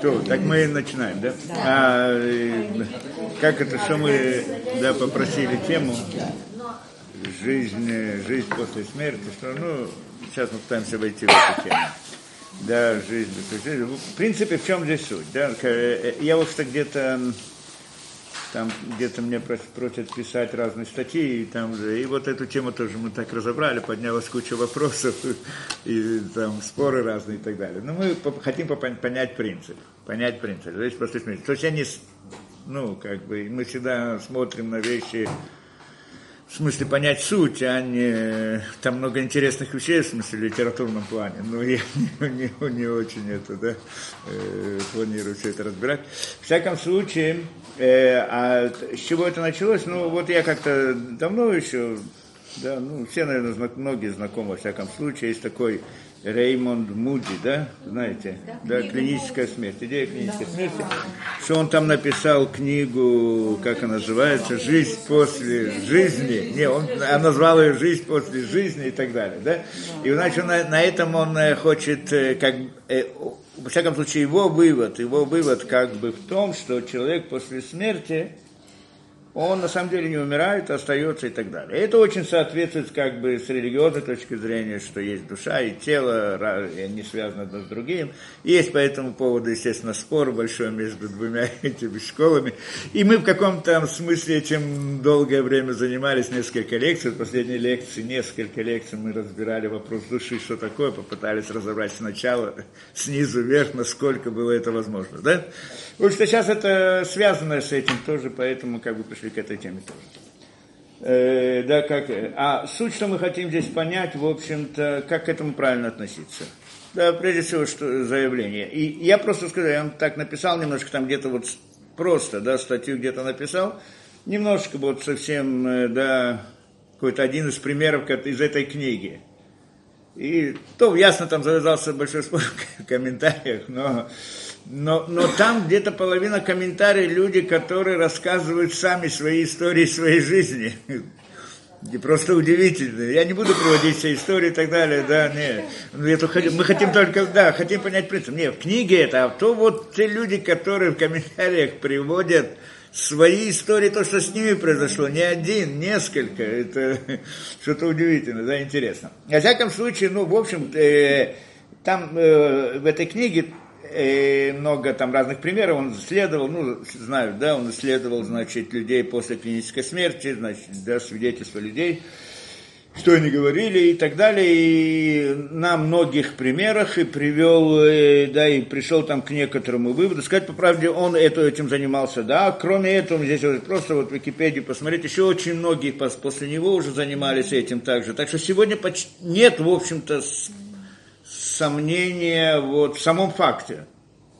То, так мы начинаем, да? А, э, как это, что мы да, попросили тему? Жизнь, жизнь после смерти, что, ну, сейчас мы пытаемся войти в эту тему. Да, жизнь после смерти. В принципе, в чем здесь суть? Да? Э, я вот что где-то там где-то мне просят писать разные статьи, и, там, и вот эту тему тоже мы так разобрали, поднялась куча вопросов, и там споры разные и так далее. Но мы хотим понять принцип, понять принцип. То есть. То есть они, ну, как бы, мы всегда смотрим на вещи в смысле понять суть, а не там много интересных вещей, в смысле в литературном плане. Ну, я не, не, не очень это, да, э, планирую все это разбирать. В всяком случае, э, а с чего это началось? Ну, вот я как-то давно еще, да, ну, все, наверное, знак, многие знакомы, во всяком случае, есть такой Реймонд Муди, да, знаете, да, клиническая смерть, идея клинической смерти, что он там написал книгу, как она называется, «Жизнь после жизни», не, он, он назвал ее «Жизнь после жизни» и так далее, да, и значит, на, на этом он э, хочет, э, как, э, во всяком случае, его вывод, его вывод как бы в том, что человек после смерти, он на самом деле не умирает, а остается и так далее. Это очень соответствует как бы с религиозной точки зрения, что есть душа и тело, и они связаны одно с другим. Есть по этому поводу, естественно, спор большой между двумя этими школами. И мы в каком-то смысле этим долгое время занимались, несколько лекций. В последней лекции, несколько лекций мы разбирали вопрос души, что такое, попытались разобрать сначала, снизу вверх, насколько было это возможно. Да? Потому что сейчас это связано с этим тоже, поэтому как бы пришли к этой теме тоже. Э, да, как, а суть, что мы хотим здесь понять, в общем-то, как к этому правильно относиться. Да, прежде всего, что заявление. И я просто скажу, я вам так написал немножко там где-то вот просто, да, статью где-то написал, немножко вот совсем, э, да, какой-то один из примеров из этой книги. И то ясно там завязался большой спор в комментариях, но но, но там где-то половина комментариев люди, которые рассказывают сами свои истории своей жизни. И просто удивительно. Я не буду приводить все истории и так далее, да, нет. Мы хотим только, да, хотим понять принцип. Нет, в книге это, а то вот те люди, которые в комментариях приводят свои истории, то, что с ними произошло, не один, несколько, это что-то удивительное, да, интересно. Во всяком случае, ну, в общем, э, там э, в этой книге и много там разных примеров, он исследовал, ну, знаю, да, он исследовал, значит, людей после клинической смерти, значит, да, свидетельства людей, что они говорили и так далее, и на многих примерах и привел, и, да, и пришел там к некоторому выводу. Сказать по правде, он это, этим занимался, да, кроме этого, здесь вот просто вот в Википедии посмотреть, еще очень многие после него уже занимались этим также. Так что сегодня почти нет, в общем-то, сомнения вот в самом факте.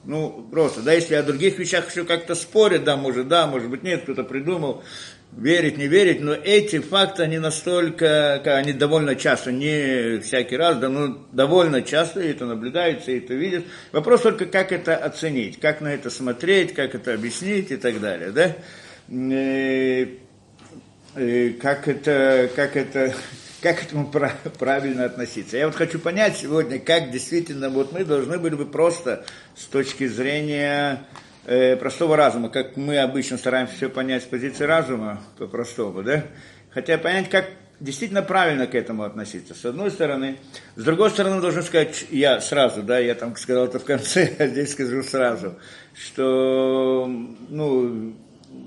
Ну, просто, да, если о других вещах еще как-то спорят, да, может, да, может быть, нет, кто-то придумал, верить, не верить, но эти факты, они настолько, они довольно часто, не всякий раз, да, но довольно часто это наблюдается, и это видят. Вопрос только, как это оценить, как на это смотреть, как это объяснить и так далее, да. И, и как это, как это как к этому правильно относиться. Я вот хочу понять сегодня, как действительно вот мы должны были бы просто с точки зрения э, простого разума, как мы обычно стараемся все понять с позиции разума по-простому, да? Хотя понять, как действительно правильно к этому относиться, с одной стороны. С другой стороны, должен сказать я сразу, да, я там сказал это в конце, а здесь скажу сразу, что, ну,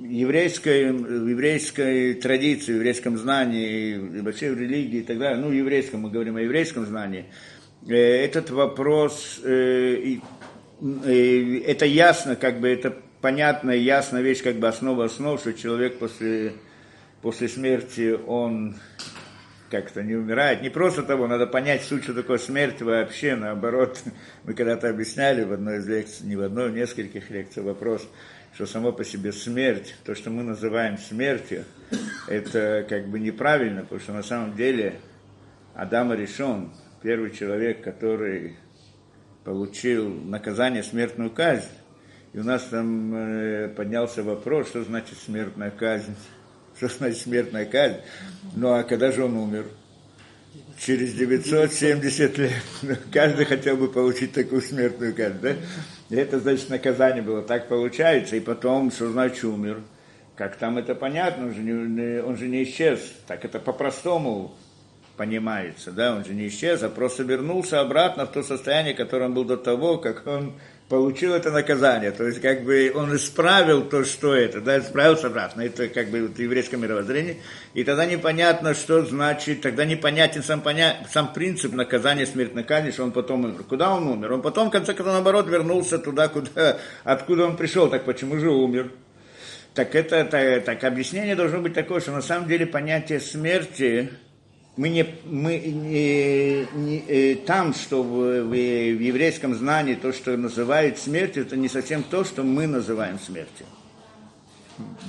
еврейской, еврейской традиции, еврейском знании, вообще в религии и так далее, ну, еврейском, мы говорим о еврейском знании, э, этот вопрос, э, это ясно, как бы это понятная, ясная вещь, как бы основа основ, что человек после, после смерти, он как-то не умирает. Не просто того, надо понять суть, что такое смерть вообще, наоборот. Мы когда-то объясняли в одной из лекций, не в одной, в нескольких лекциях вопрос – что само по себе смерть, то, что мы называем смертью, это как бы неправильно, потому что на самом деле Адам решен, первый человек, который получил наказание смертную казнь. И у нас там э, поднялся вопрос, что значит смертная казнь, что значит смертная казнь. Ну а когда же он умер? Через 970 лет. Каждый хотел бы получить такую смертную казнь, да? Это значит наказание было, так получается. И потом, что значит умер? Как там это понятно, он же не, он же не исчез. Так это по-простому понимается, да, он же не исчез, а просто вернулся обратно в то состояние, которое он был до того, как он получил это наказание. То есть, как бы он исправил то, что это, да, исправился обратно. Это как бы вот еврейское мировоззрение. И тогда непонятно, что значит, тогда непонятен сам, поня... сам принцип наказания смертной казни, что он потом умер. Куда он умер? Он потом, в конце концов, наоборот, вернулся туда, куда, откуда он пришел. Так почему же умер? Так это так, так объяснение должно быть такое, что на самом деле понятие смерти, мы не, мы не, не, э, там, что в, в, в еврейском знании то, что называют смертью, это не совсем то, что мы называем смертью.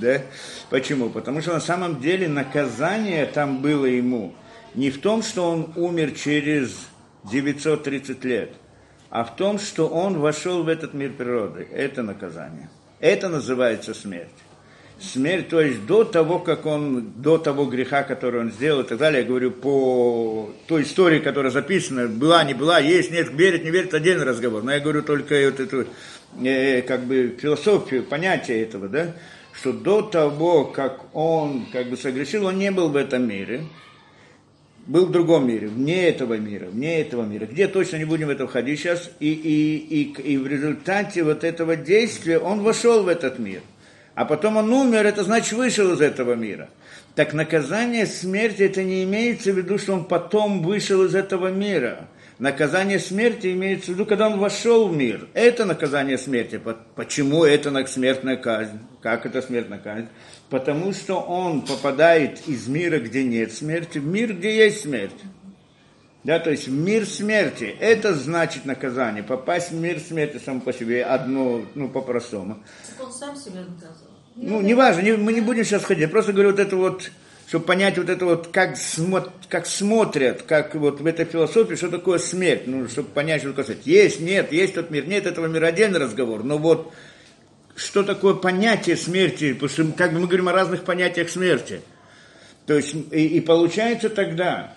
Да? Почему? Потому что на самом деле наказание там было ему не в том, что он умер через 930 лет, а в том, что он вошел в этот мир природы. Это наказание. Это называется смерть смерть, то есть до того, как он, до того греха, который он сделал и так далее, я говорю по той истории, которая записана, была, не была, есть, нет, верит, не верит, отдельный разговор, но я говорю только вот эту, э, как бы, философию, понятие этого, да, что до того, как он, как бы, согрешил, он не был в этом мире, был в другом мире, вне этого мира, вне этого мира, где точно не будем в это входить сейчас, и, и, и, и в результате вот этого действия он вошел в этот мир – а потом он умер, это значит вышел из этого мира. Так наказание смерти, это не имеется в виду, что он потом вышел из этого мира. Наказание смерти имеется в виду, когда он вошел в мир. Это наказание смерти. Почему это смертная казнь? Как это смертная казнь? Потому что он попадает из мира, где нет смерти, в мир, где есть смерть. Да, то есть мир смерти. Это значит наказание. Попасть в мир смерти само по себе одно, ну, по-простому. Он сам себя наказал. Ну, неважно, не, мы не будем сейчас ходить. Я просто говорю вот это вот, чтобы понять вот это вот, как, смо, как смотрят, как вот в этой философии, что такое смерть. Ну, чтобы понять, что такое смерть. Есть, нет, есть тот мир, нет этого мира, отдельный разговор. Но вот что такое понятие смерти, потому что как бы мы говорим о разных понятиях смерти. То есть, и, и получается тогда,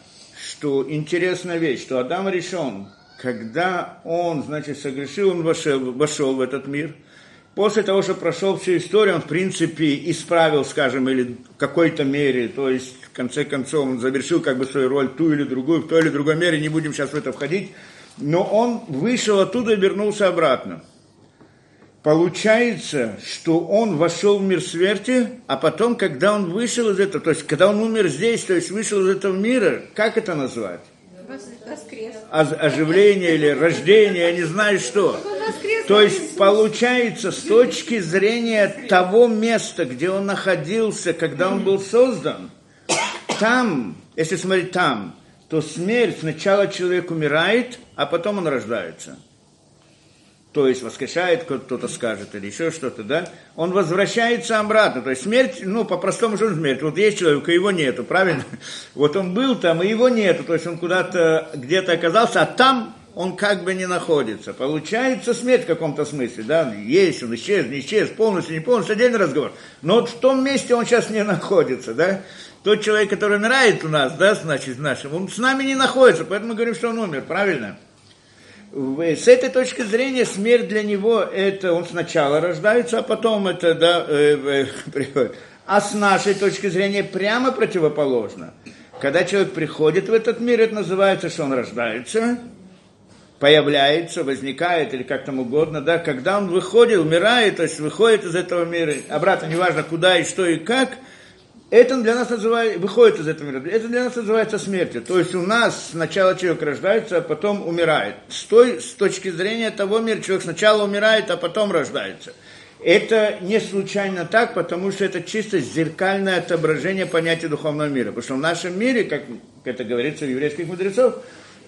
что интересная вещь, что Адам решен, когда он, значит, согрешил, он вошел, вошел в этот мир. После того, что прошел всю историю, он, в принципе, исправил, скажем, или в какой-то мере, то есть, в конце концов, он завершил как бы свою роль, ту или другую, в той или другой мере, не будем сейчас в это входить, но он вышел оттуда и вернулся обратно. Получается, что он вошел в мир смерти, а потом, когда он вышел из этого, то есть, когда он умер здесь, то есть, вышел из этого мира, как это назвать? Воскрес. Оживление или рождение, я не знаю что. То есть, получается, с точки зрения того места, где он находился, когда он был создан, там, если смотреть там, то смерть, сначала человек умирает, а потом он рождается – то есть воскрешает, кто-то скажет, или еще что-то, да, он возвращается обратно. То есть смерть, ну, по-простому, что смерть? Вот есть человек, и его нету, правильно? Вот он был там, и его нету, то есть он куда-то, где-то оказался, а там он как бы не находится. Получается смерть в каком-то смысле, да, есть он, исчез, не исчез, полностью, не полностью, отдельный разговор. Но вот в том месте он сейчас не находится, да. Тот человек, который умирает у нас, да, значит, нашим, он с нами не находится, поэтому мы говорим, что он умер, правильно? С этой точки зрения смерть для него это он сначала рождается, а потом это да, э, э. А с нашей точки зрения прямо противоположно. Когда человек приходит в этот мир, это называется, что он рождается, появляется, возникает или как там угодно, да, когда он выходит, умирает, то есть выходит из этого мира, обратно, неважно куда и что и как – это для нас называется, выходит из этого мира, это для нас называется смертью. То есть у нас сначала человек рождается, а потом умирает. С, той, с точки зрения того мира человек сначала умирает, а потом рождается. Это не случайно так, потому что это чисто зеркальное отображение понятия духовного мира. Потому что в нашем мире, как это говорится у еврейских мудрецов,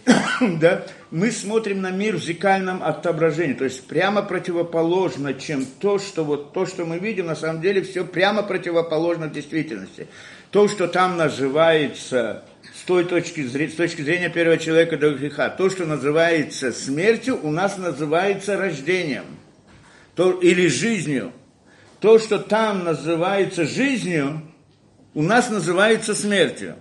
да, мы смотрим на мир в зеркальном отображении, то есть прямо противоположно, чем то, что вот то, что мы видим, на самом деле все прямо противоположно действительности. То, что там называется с той точки зрения, с точки зрения первого человека до греха, то, что называется смертью, у нас называется рождением то, или жизнью. То, что там называется жизнью, у нас называется смертью.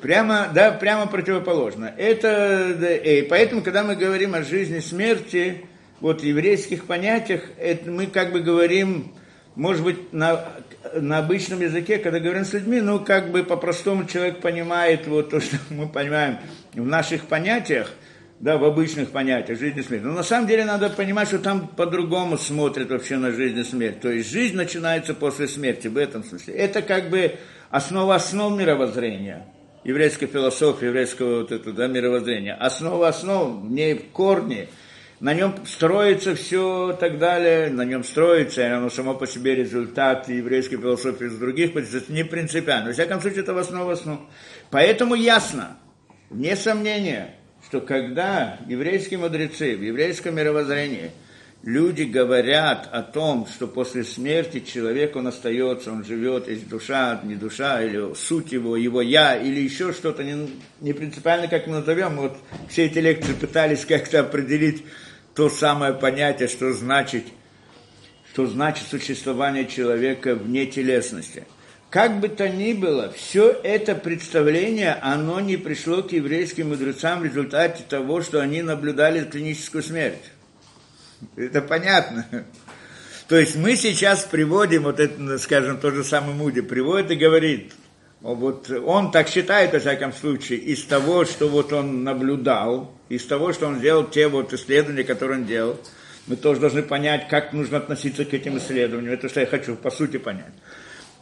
Прямо, да, прямо противоположно. Это, и поэтому, когда мы говорим о жизни смерти, вот еврейских понятиях, это мы как бы говорим, может быть, на, на обычном языке, когда говорим с людьми, ну, как бы по-простому человек понимает вот то, что мы понимаем в наших понятиях, да, в обычных понятиях жизни и смерти. Но на самом деле надо понимать, что там по-другому смотрят вообще на жизнь и смерть. То есть жизнь начинается после смерти, в этом смысле. Это как бы основа основ мировоззрения, еврейской философии, еврейского вот этого, да, мировоззрения. Основа основ, в ней корни – на нем строится все и так далее, на нем строится, и оно само по себе результат еврейской философии с других это не принципиально. Во всяком случае, это в основу основ. Поэтому ясно, вне сомнения, что когда еврейские мудрецы в еврейском мировоззрении люди говорят о том, что после смерти человек, он остается, он живет, есть душа, не душа, или суть его, его я, или еще что-то, не, не принципиально, как мы назовем, вот все эти лекции пытались как-то определить то самое понятие, что значит, что значит существование человека вне телесности. Как бы то ни было, все это представление, оно не пришло к еврейским мудрецам в результате того, что они наблюдали клиническую смерть. Это понятно. То есть мы сейчас приводим, вот это, скажем, тот же самый Муди приводит и говорит, вот он так считает, во всяком случае, из того, что вот он наблюдал, из того, что он сделал, те вот исследования, которые он делал, мы тоже должны понять, как нужно относиться к этим исследованиям. Это что я хочу, по сути, понять.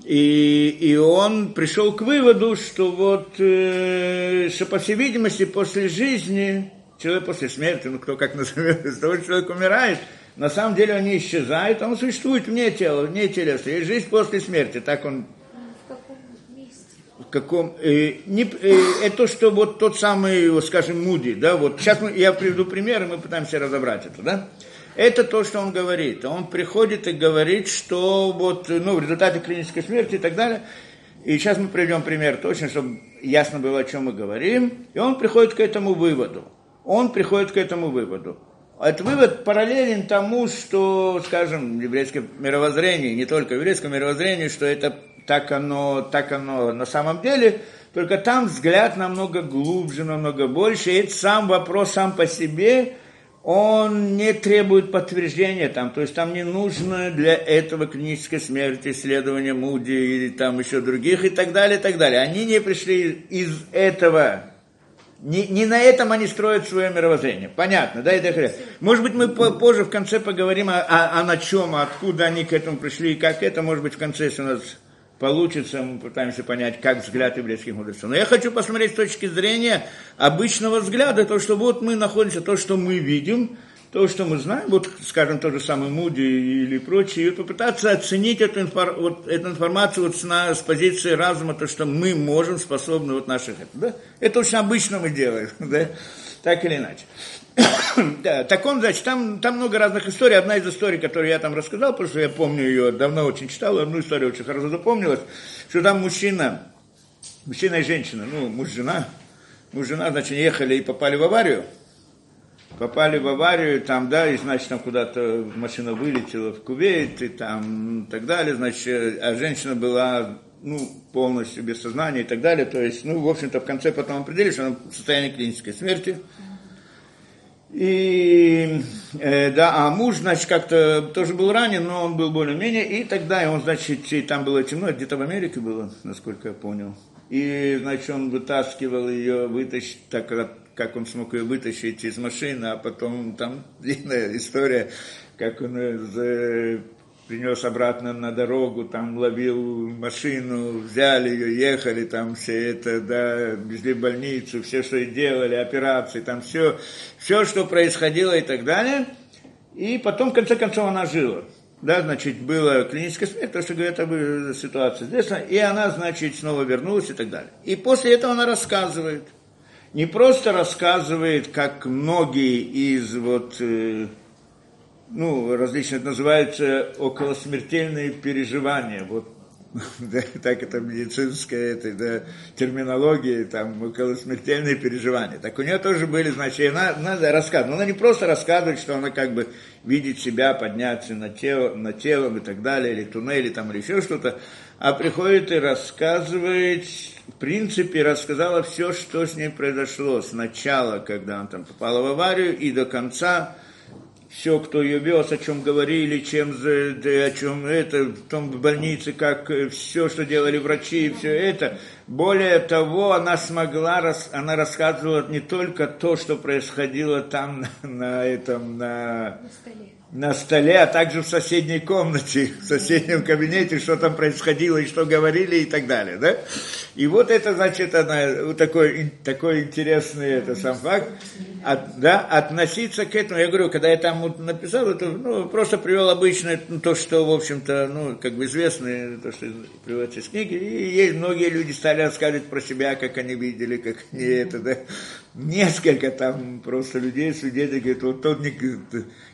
И, и он пришел к выводу, что вот, э, что по всей видимости, после жизни, человек после смерти, ну кто как назовет, из того, что человек умирает, на самом деле он не исчезает, он существует вне тела, вне телеса. Есть жизнь после смерти, так он в каком э, не, э, это что вот тот самый, вот, скажем, Муди, да, вот сейчас мы, я приведу пример, и мы пытаемся разобрать это, да. Это то, что он говорит. Он приходит и говорит, что вот, ну, в результате клинической смерти и так далее. И сейчас мы приведем пример точно, чтобы ясно было, о чем мы говорим. И он приходит к этому выводу. Он приходит к этому выводу. Этот вывод параллелен тому, что, скажем, в еврейском мировоззрении, не только в еврейском мировоззрении, что это так оно, так оно на самом деле, только там взгляд намного глубже, намного больше, и сам вопрос сам по себе, он не требует подтверждения там, то есть там не нужно для этого клинической смерти, исследования Муди или там еще других и так далее, и так далее. Они не пришли из этого, не, не на этом они строят свое мировоззрение. Понятно, да, это Может быть, мы позже в конце поговорим о, о, о на чем, откуда они к этому пришли и как это, может быть, в конце, если у нас получится, мы пытаемся понять, как взгляд еврейских мудрецов. Но я хочу посмотреть с точки зрения обычного взгляда, то, что вот мы находимся, то, что мы видим, то, что мы знаем, вот, скажем, тот же самый Муди или прочие, и попытаться оценить эту, инфор, вот, эту информацию вот с, на, с позиции разума, то, что мы можем, способны вот наших... Да? Это очень обычно мы делаем, да? так или иначе. да, так он, значит, там, там много разных историй. Одна из историй, которую я там рассказал, потому что я помню ее, давно очень читал, одну историю очень хорошо запомнилась, что там мужчина, мужчина и женщина, ну, муж-жена, муж-жена, значит, ехали и попали в аварию, попали в аварию, там, да, и, значит, там куда-то машина вылетела в Кувейт, и там, и так далее, значит, а женщина была, ну, полностью без сознания и так далее, то есть, ну, в общем-то, в конце потом определили, что она в состоянии клинической смерти, и, э, да, а муж, значит, как-то тоже был ранен, но он был более-менее, и тогда и он, значит, и там было темно, где-то в Америке было, насколько я понял. И, значит, он вытаскивал ее, вытащить, так он смог ее вытащить из машины, а потом там длинная история, как он принес обратно на дорогу, там ловил машину, взяли ее, ехали, там все это, да, везли в больницу, все, что и делали, операции, там все, все, что происходило и так далее. И потом, в конце концов, она жила. Да, значит, была клиническая смерть, то, что говорят об ситуации здесь, и она, значит, снова вернулась и так далее. И после этого она рассказывает. Не просто рассказывает, как многие из вот э, ну, различно это называется околосмертельные переживания. Вот да, так это медицинская это, да, терминология, там, околосмертельные переживания. Так у нее тоже были, значит, она, надо рассказывать. Но она не просто рассказывает, что она как бы видит себя подняться на, тело, на телом и так далее, или туннели там, или еще что-то, а приходит и рассказывает, в принципе, рассказала все, что с ней произошло. С начала, когда она там попала в аварию, и до конца, все, кто ее вез, о чем говорили, чем, о чем это, в том больнице, как э, все, что делали врачи, и все это. Более того, она смогла, она рассказывала не только то, что происходило там на, на этом, на, на столе на столе, а также в соседней комнате, в соседнем кабинете, что там происходило и что говорили и так далее, да? И вот это, значит, она, вот такой, такой интересный это сам факт, от, да, относиться к этому. Я говорю, когда я там вот написал, это, ну, просто привел обычное, ну, то, что, в общем-то, ну, как бы известное, то, что приводится из книги, и есть многие люди стали рассказывать про себя, как они видели, как они это, да, несколько там просто людей, свидетелей, говорят, вот тот,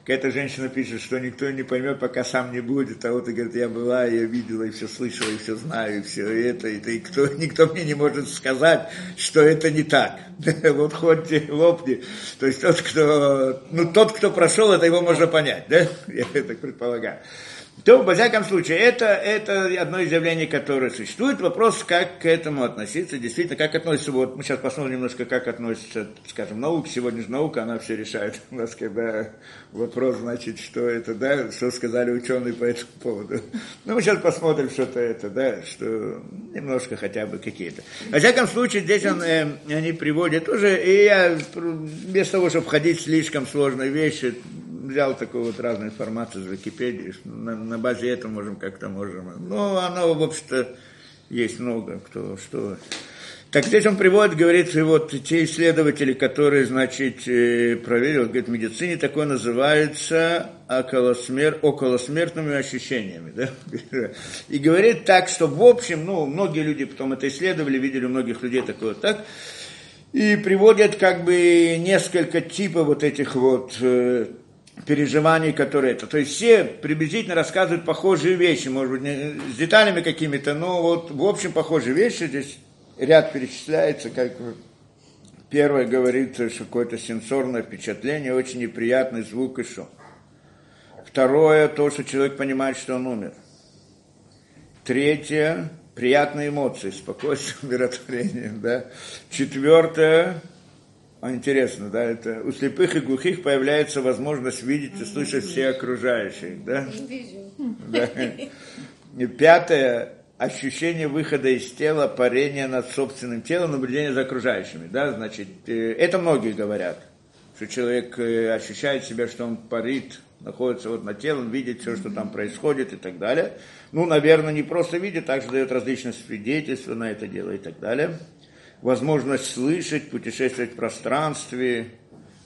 какая-то женщина пишет, что никто не поймет, пока сам не будет, а вот и говорит, я была, я видела, и все слышала, и все знаю, и все это, и, и кто, никто мне не может сказать, что это не так. вот хоть лопни. То есть тот, кто, ну, тот, кто прошел, это его можно понять, да? Я так предполагаю. То, во всяком случае, это, это одно из явлений, которое существует. Вопрос, как к этому относиться, действительно, как относится, вот мы сейчас посмотрим немножко, как относится, скажем, наука. Сегодня же наука, она все решает. У нас когда вопрос, значит, что это, да, что сказали ученые по этому поводу. Ну, мы сейчас посмотрим что-то это, да, что немножко хотя бы какие-то. Во всяком случае, здесь он, э, они приводят тоже, и я без того, чтобы входить в слишком сложные вещи, взял такую вот разную информацию из Википедии, на, на базе этого можем как-то можем. Ну, оно, в общем-то, есть много кто что. Так здесь он приводит, говорит, вот те исследователи, которые, значит, э, проверил, говорит, в медицине такое называется околосмер, околосмертными ощущениями, да? И говорит так, что в общем, ну, многие люди потом это исследовали, видели у многих людей такое так, и приводят как бы несколько типов вот этих вот э, переживаний, которые это. То есть все приблизительно рассказывают похожие вещи, может быть, не, с деталями какими-то, но вот в общем похожие вещи, здесь ряд перечисляется, как первое говорится, что какое-то сенсорное впечатление, очень неприятный звук и шум. Второе, то, что человек понимает, что он умер. Третье, приятные эмоции, спокойствие, умиротворение. Да? Четвертое, а интересно, да, это у слепых и глухих появляется возможность видеть и слышать все окружающие, да? да. И пятое, ощущение выхода из тела, парения над собственным телом, наблюдение за окружающими, да, значит, э, это многие говорят, что человек э, ощущает себя, что он парит, находится вот на телом, видит все, что там происходит и так далее. Ну, наверное, не просто видит, также дает различные свидетельства на это дело и так далее возможность слышать, путешествовать в пространстве,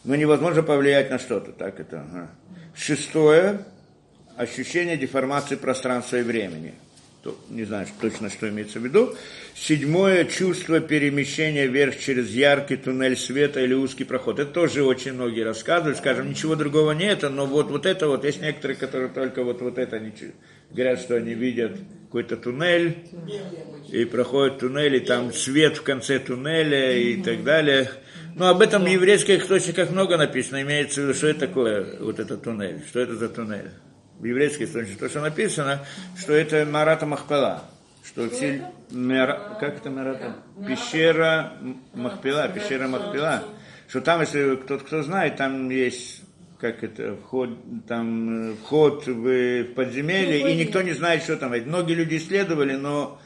но невозможно повлиять на что-то. Так это. Ага. Шестое – ощущение деформации пространства и времени. Не знаю точно, что имеется в виду. Седьмое – чувство перемещения вверх через яркий туннель света или узкий проход. Это тоже очень многие рассказывают. Скажем, ничего другого нет, но вот, вот это вот, есть некоторые, которые только вот, вот это ничего говорят, что они видят какой-то туннель, и проходят туннель, и там свет в конце туннеля и так далее. Но об этом в еврейских источниках много написано, имеется в виду, что это такое, вот этот туннель, что это за туннель. В еврейских источниках то, что написано, что это Марата Махпала, что все, мера, как это Марата? Пещера Махпила, пещера Махпила, что там, если кто-то кто знает, там есть как это, вход, там, э, вход в подземелье, и никто не знает, что там. Многие люди исследовали, но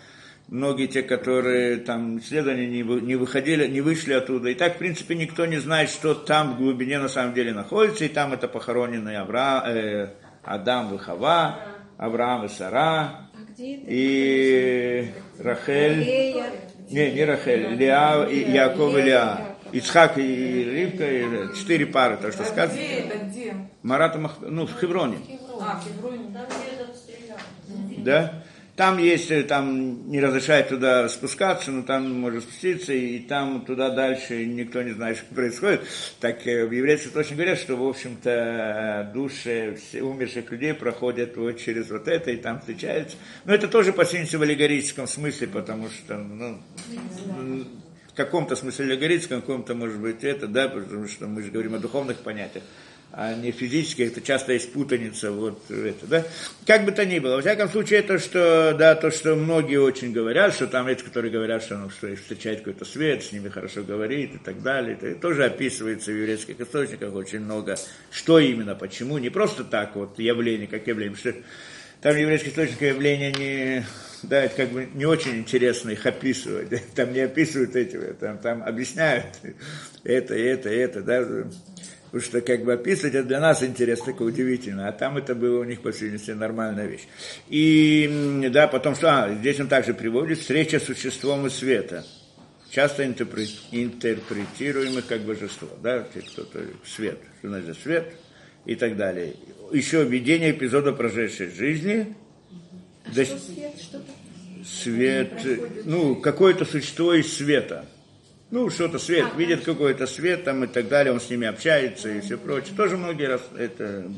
многие те, которые там исследования не, не выходили, не вышли оттуда. И так, в принципе, никто не знает, что там в глубине на самом деле находится, и там это похороненные Авра, э, Адам и Хава, Авраам и Сара, а и Рахель, не, не Рахель, Леа, и Яков и Леа. Ицхак и Ривка, и четыре пары, то, что сказано. Где это, где? Марата Мах... ну, в Хевроне. А, в Хевроне. Да? Там есть, э, там не разрешают туда спускаться, но там можно спуститься, и там туда дальше никто не знает, что происходит. Так э, в еврействе точно говорят, что, в общем-то, души умерших людей проходят вот через вот это, и там встречаются. Но это тоже по в аллегорическом смысле, потому что, ну, каком-то смысле аллегорическом, в каком-то, может быть, это, да, потому что мы же говорим о духовных понятиях. А не физически, это часто есть путаница, вот это, да. Как бы то ни было, во всяком случае, это, что, да, то, что многие очень говорят, что там эти, которые говорят, что, ну, что встречает какой-то свет, с ними хорошо говорит и так далее, это тоже описывается в еврейских источниках очень много, что именно, почему, не просто так вот явление, как явление, что там еврейские источники явления не, да, это как бы не очень интересно их описывать, там не описывают эти, там, там объясняют это, это, это, да, Потому что как бы описывать это для нас интересно, такое удивительно, а там это было у них, по всей видимости, нормальная вещь. И да, потом, а, здесь он также приводит встреча с существом и света. Часто интерпретируемых как божество, да, кто-то свет, что значит свет и так далее. Еще введение эпизода прожившей жизни. А да, что свет? Что свет, ну, какое-то существо из света – ну, что-то свет, а, видит какой-то свет там и так далее, он с ними общается и все прочее. Тоже многие раз это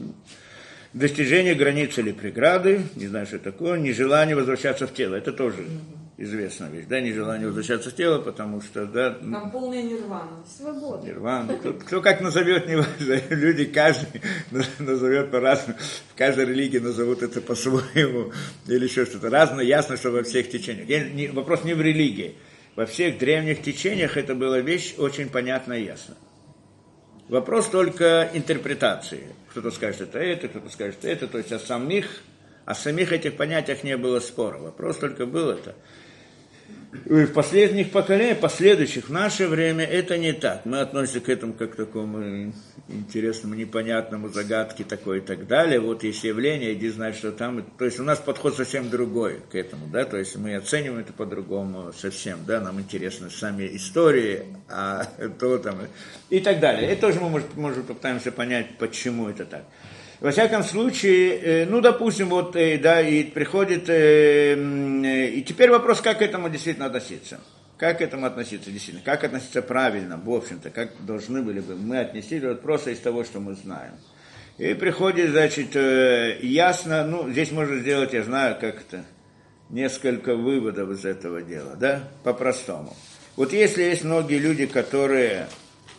достижение границы или преграды, не знаю, что такое, нежелание возвращаться в тело. Это тоже известная вещь, да, нежелание возвращаться в тело, потому что, да... Там полная нирвана. Свобода. Нирвана. Кто, кто как назовет, не важно. Люди каждый назовет по-разному. В каждой религии назовут это по-своему или еще что-то разное. Ясно, что во всех течениях. не, вопрос не в религии во всех древних течениях это была вещь очень понятна и ясна. Вопрос только интерпретации. Кто-то скажет это это, кто-то скажет это, то есть о самих, о самих этих понятиях не было спора. Вопрос только был это – в последних поколениях, последующих, в наше время это не так. Мы относимся к этому как к такому интересному, непонятному загадке такой и так далее. Вот есть явление, иди знать, что там. То есть у нас подход совсем другой к этому, да, то есть мы оцениваем это по-другому совсем, да, нам интересны сами истории, а то там и так далее. И тоже мы, может, может попытаемся понять, почему это так. Во всяком случае, э, ну, допустим, вот, э, да, и приходит, э, и теперь вопрос, как к этому действительно относиться. Как к этому относиться действительно? Как относиться правильно, в общем-то, как должны были бы мы отнести вот просто из того, что мы знаем. И приходит, значит, ясно, ну, здесь можно сделать, я знаю, как-то, несколько выводов из этого дела, да, по-простому. Вот если есть многие люди, которые,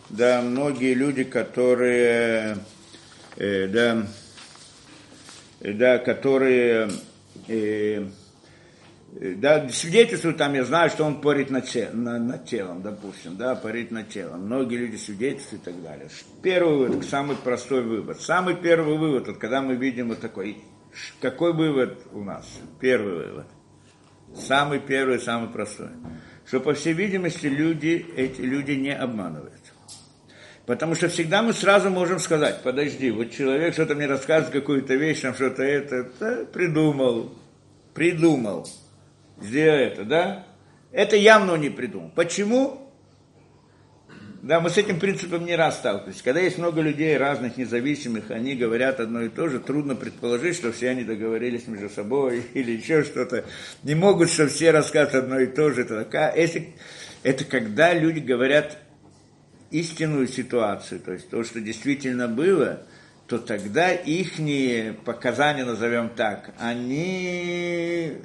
да, многие люди, которые э, да, да, которые э, да, свидетельствуют там, я знаю, что он парит над, на, над телом, допустим, да, парит над телом. Многие люди свидетельствуют и так далее. Первый вывод, самый простой вывод. Самый первый вывод, вот когда мы видим вот такой, какой вывод у нас? Первый вывод. Самый первый, самый простой. Что, по всей видимости, люди, эти люди не обманывают. Потому что всегда мы сразу можем сказать, подожди, вот человек что-то мне рассказывает, какую-то вещь, там что-то это, да, придумал, придумал, сделал это, да? Это явно он не придумал. Почему? Да, мы с этим принципом не раз сталкивались. Когда есть много людей разных, независимых, они говорят одно и то же, трудно предположить, что все они договорились между собой или еще что-то. Не могут, что все рассказывают одно и то же. Это, если, это когда люди говорят истинную ситуацию, то есть то, что действительно было, то тогда их показания, назовем так, они,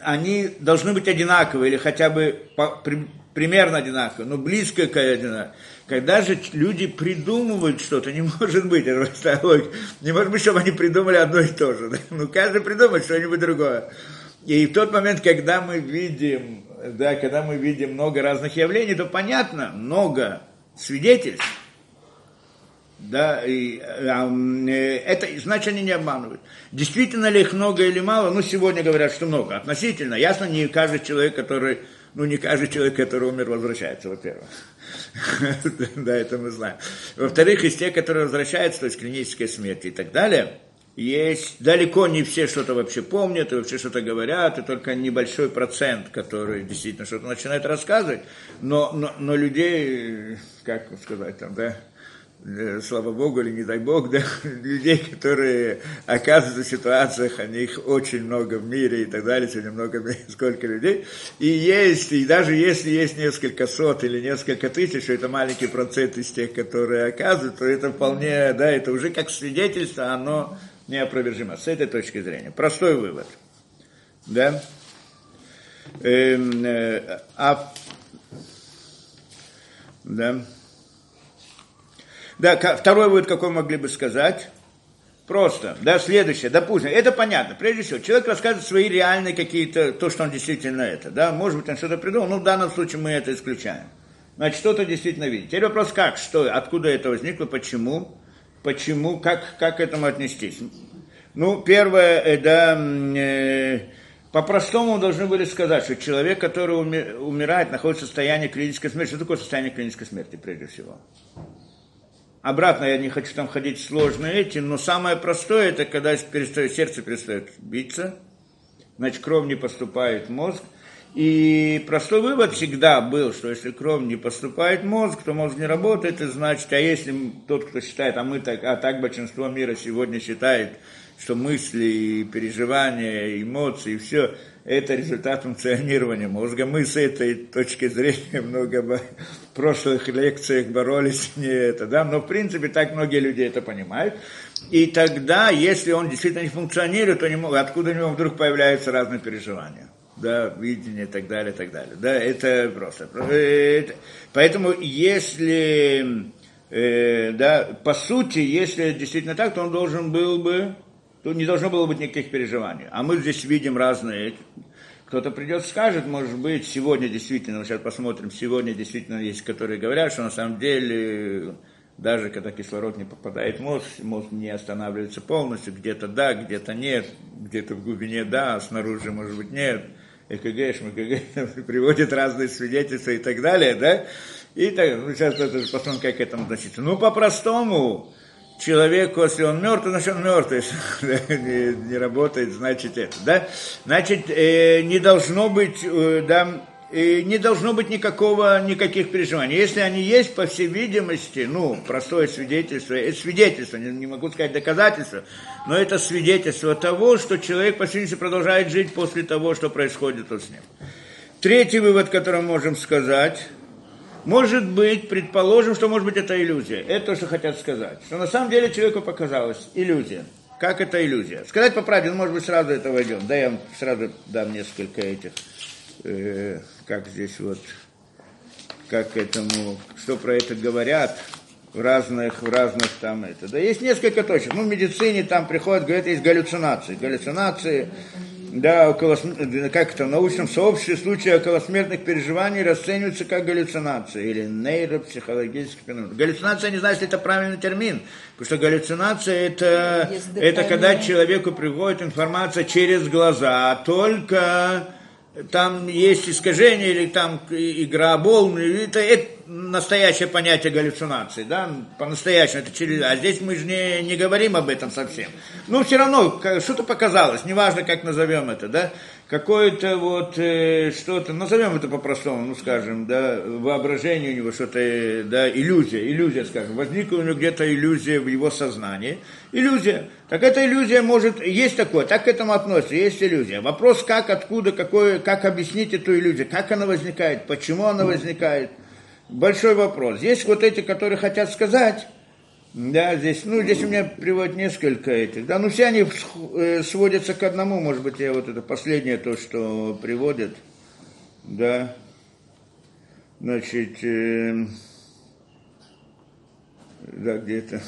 они должны быть одинаковые или хотя бы по, при, примерно одинаковые, но близко к одинаковому. Когда же люди придумывают что-то, не может быть, это не может быть, чтобы они придумали одно и то же. Да? Ну, каждый придумает что-нибудь другое. И в тот момент, когда мы видим, да, когда мы видим много разных явлений, то понятно, много свидетельств, да, и, э, это значит, они не обманывают. Действительно ли их много или мало? Ну, сегодня говорят, что много. Относительно. Ясно, не каждый человек, который, ну, не каждый человек, который умер, возвращается, во-первых. Да, это мы знаем. Во-вторых, из тех, которые возвращаются, то есть клиническая смерть и так далее, есть. Далеко не все что-то вообще помнят, и вообще что-то говорят, и только небольшой процент, который действительно что-то начинает рассказывать, но, но, но людей, как сказать там, да, э, слава богу или не дай бог, да, людей, которые оказываются в ситуациях, они их очень много в мире и так далее, сегодня много, сколько людей, и есть, и даже если есть несколько сот или несколько тысяч, это маленький процент из тех, которые оказывают, то это вполне, да, это уже как свидетельство, оно неопровержимо. С этой точки зрения. Простой вывод. Да? Эм, э, а, да? Да, второй вывод, какой могли бы сказать? Просто, да, следующее, допустим, это понятно. Прежде всего, человек рассказывает свои реальные какие-то, то, что он действительно это, да, может быть, он что-то придумал, но в данном случае мы это исключаем. Значит, что-то действительно видит. Теперь вопрос, как, что, откуда это возникло, почему, почему, как, как к этому отнестись. Ну, первое, э, да, э, по-простому должны были сказать, что человек, который умирает, находится в состоянии клинической смерти. Что такое состояние клинической смерти, прежде всего? Обратно я не хочу там ходить сложные эти, но самое простое, это когда перестает, сердце перестает биться, значит, кровь не поступает в мозг. И простой вывод всегда был, что если кровь не поступает в мозг, то мозг не работает, и значит, а если тот, кто считает, а мы так, а так большинство мира сегодня считает, что мысли, и переживания, эмоции, все это результат функционирования мозга. Мы с этой точки зрения много в прошлых лекциях боролись не это, да, но в принципе так многие люди это понимают. И тогда, если он действительно не функционирует, то не откуда у него вдруг появляются разные переживания да, видение и так далее, и так далее. Да, это просто. Это, поэтому, если, э, да, по сути, если действительно так, то он должен был бы Тут не должно было быть никаких переживаний. А мы здесь видим разные... Кто-то придет, скажет, может быть, сегодня действительно, мы сейчас посмотрим, сегодня действительно есть, которые говорят, что на самом деле даже когда кислород не попадает в мозг, мозг не останавливается полностью, где-то да, где-то нет, где-то в глубине да, а снаружи может быть нет, ЭКГ, ШМКГ приводит разные свидетельства и так далее, да, и так, ну, сейчас это посмотрим, как к этому относиться. Ну, по-простому, человеку, если он мертв, значит он мертв, если не, не работает, значит это, да? Значит, э, не должно быть, э, да, э, не должно быть никакого, никаких переживаний. Если они есть, по всей видимости, ну, простое свидетельство, это свидетельство, не, не могу сказать доказательство, но это свидетельство того, что человек, по всей видимости, продолжает жить после того, что происходит вот с ним. Третий вывод, который мы можем сказать, может быть, предположим, что может быть это иллюзия. Это то, что хотят сказать. Что на самом деле человеку показалось иллюзия. Как это иллюзия? Сказать по правде, ну, может быть, сразу это войдем. Да, я вам сразу дам несколько этих, э, как здесь вот, как этому, что про это говорят в разных, в разных там это. Да, есть несколько точек. Ну, в медицине там приходят, говорят, есть галлюцинации. Галлюцинации, да, около, как это, в научном сообществе случаи околосмертных переживаний расцениваются как галлюцинации или нейропсихологический феномен. Галлюцинация, не знаю, если это правильный термин, потому что галлюцинация это, это когда человеку приходит информация через глаза, только там есть искажение или там игра волн, это, это настоящее понятие галлюцинации, да, по-настоящему, это через... а здесь мы же не, не говорим об этом совсем. Ну, все равно, что-то показалось, неважно, как назовем это, да, какое-то вот э, что-то, назовем это по-простому, ну, скажем, да, воображение у него что-то, да, иллюзия, иллюзия, скажем, возникла у него где-то иллюзия в его сознании, иллюзия, так эта иллюзия может, есть такое, так к этому относится, есть иллюзия. Вопрос, как, откуда, какое, как объяснить эту иллюзию, как она возникает, почему она возникает, большой вопрос. Есть вот эти, которые хотят сказать, да, здесь, ну, здесь у меня приводят несколько этих, да, ну, все они э, сводятся к одному, может быть, я вот это последнее то, что приводят, да, значит, э, да, где-то,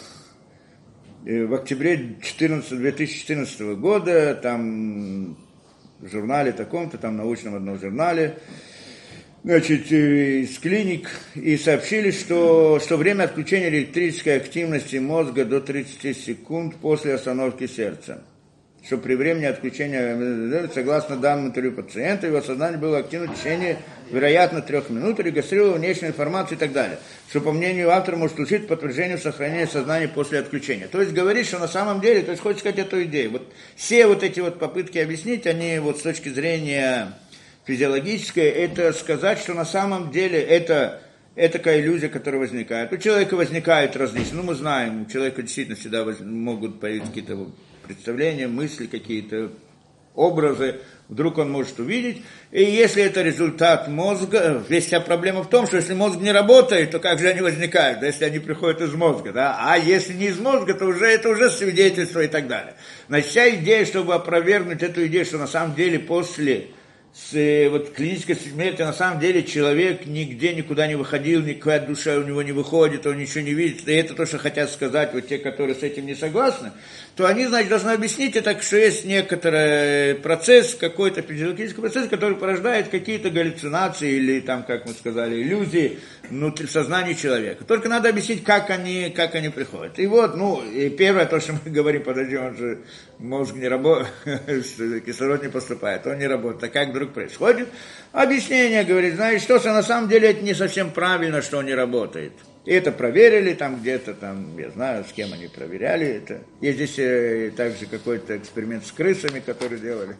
э, в октябре 14, 2014 года, там, в журнале таком-то, там, научном одном журнале, значит, э, из клиник и сообщили, что, что время отключения электрической активности мозга до 30 секунд после остановки сердца. Что при времени отключения, э, согласно данным интервью пациента, его сознание было активно в течение, вероятно, трех минут, регистрировало внешнюю информацию и так далее. Что, по мнению автора, может служить подтверждению сохранения сознания после отключения. То есть говорит, что на самом деле, то есть хочет сказать эту идею. Вот все вот эти вот попытки объяснить, они вот с точки зрения физиологическое, это сказать, что на самом деле это, это такая иллюзия, которая возникает. У человека возникают различные, ну мы знаем, у человека действительно всегда воз, могут появиться какие-то представления, мысли, какие-то образы, вдруг он может увидеть. И если это результат мозга, весь вся проблема в том, что если мозг не работает, то как же они возникают, да, если они приходят из мозга, да, а если не из мозга, то уже это уже свидетельство и так далее. Значит, вся идея, чтобы опровергнуть эту идею, что на самом деле после с э, вот, клинической смертью, на самом деле человек нигде никуда не выходил, никакая душа у него не выходит, он ничего не видит, и это то, что хотят сказать вот те, которые с этим не согласны, то они, значит, должны объяснить это, что есть некоторый процесс, какой-то физиологический процесс, который порождает какие-то галлюцинации или, там, как мы сказали, иллюзии внутри сознания человека. Только надо объяснить, как они, как они приходят. И вот, ну, и первое, то, что мы говорим, подожди, он же мозг не работает, кислород не поступает, он не работает. А как вдруг происходит? Объяснение говорит, знаешь, что, на самом деле это не совсем правильно, что он не работает. И это проверили там где-то, там, я знаю, с кем они проверяли это. Есть здесь э, также какой-то эксперимент с крысами, который делали,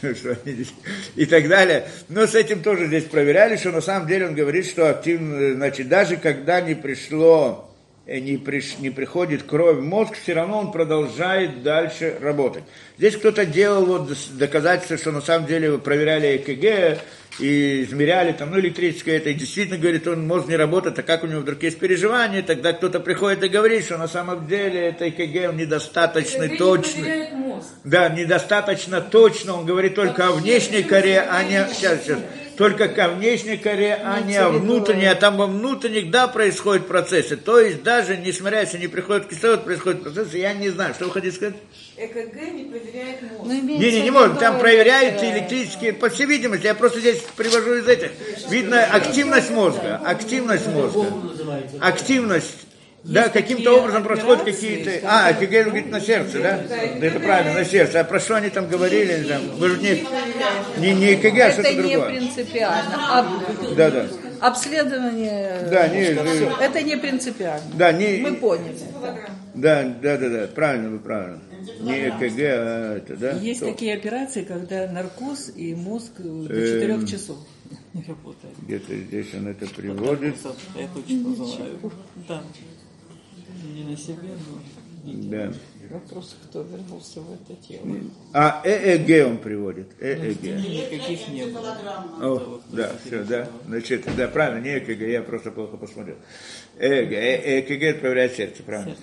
и так далее. Но с этим тоже здесь проверяли, что на самом деле он говорит, что активно, значит, даже когда не пришло Э, не, приш, не приходит кровь в мозг, все равно он продолжает дальше работать. Здесь кто-то делал вот доказательство, что на самом деле проверяли ЭКГ и измеряли там, ну, электрическое это, и действительно, говорит, он мозг не работает, а как у него вдруг есть переживания, тогда кто-то приходит и говорит, что на самом деле это ЭКГ он недостаточно ЭКГ точный. Не да, недостаточно точно, он говорит только о внешней коре, а не... Сейчас, сейчас только ко внешней коре, а не о внутренней, а там во внутренних, да, происходят процессы. То есть даже, несмотря если не приходит кислород, происходят процессы, я не знаю, что вы хотите сказать? ЭКГ не проверяет мозг. Ну, не, не, не может, там проверяются электрические, по всей видимости, я просто здесь привожу из этих. Видно активность мозга, активность мозга, активность да, каким-то образом происходят какие-то... А, ЭКГ говорит на сердце, да? Да, это правильно, на сердце. А про что они там говорили? Там, вы же не, не, не ЭКГ, а что-то другое. Это не принципиально. Об... Да, да. Обследование... Да, не... Это не принципиально. Да, не... Мы поняли. Да, да, да, да, правильно, вы правильно. Не ЭКГ, а это, да? Есть То. такие операции, когда наркоз и мозг до 4 эм, часов не работает. Где-то здесь он это приводит. Я точно знаю. Да не на себе, но... Да. Вопрос, кто вернулся в это тело. А ЭЭГ он приводит. ЭЭГ. Никаких не было. О, да, все, да. Значит, да, правильно, не ЭКГ, я просто плохо посмотрел. ЭЭГ, ЭКГ отправляет сердце, правильно.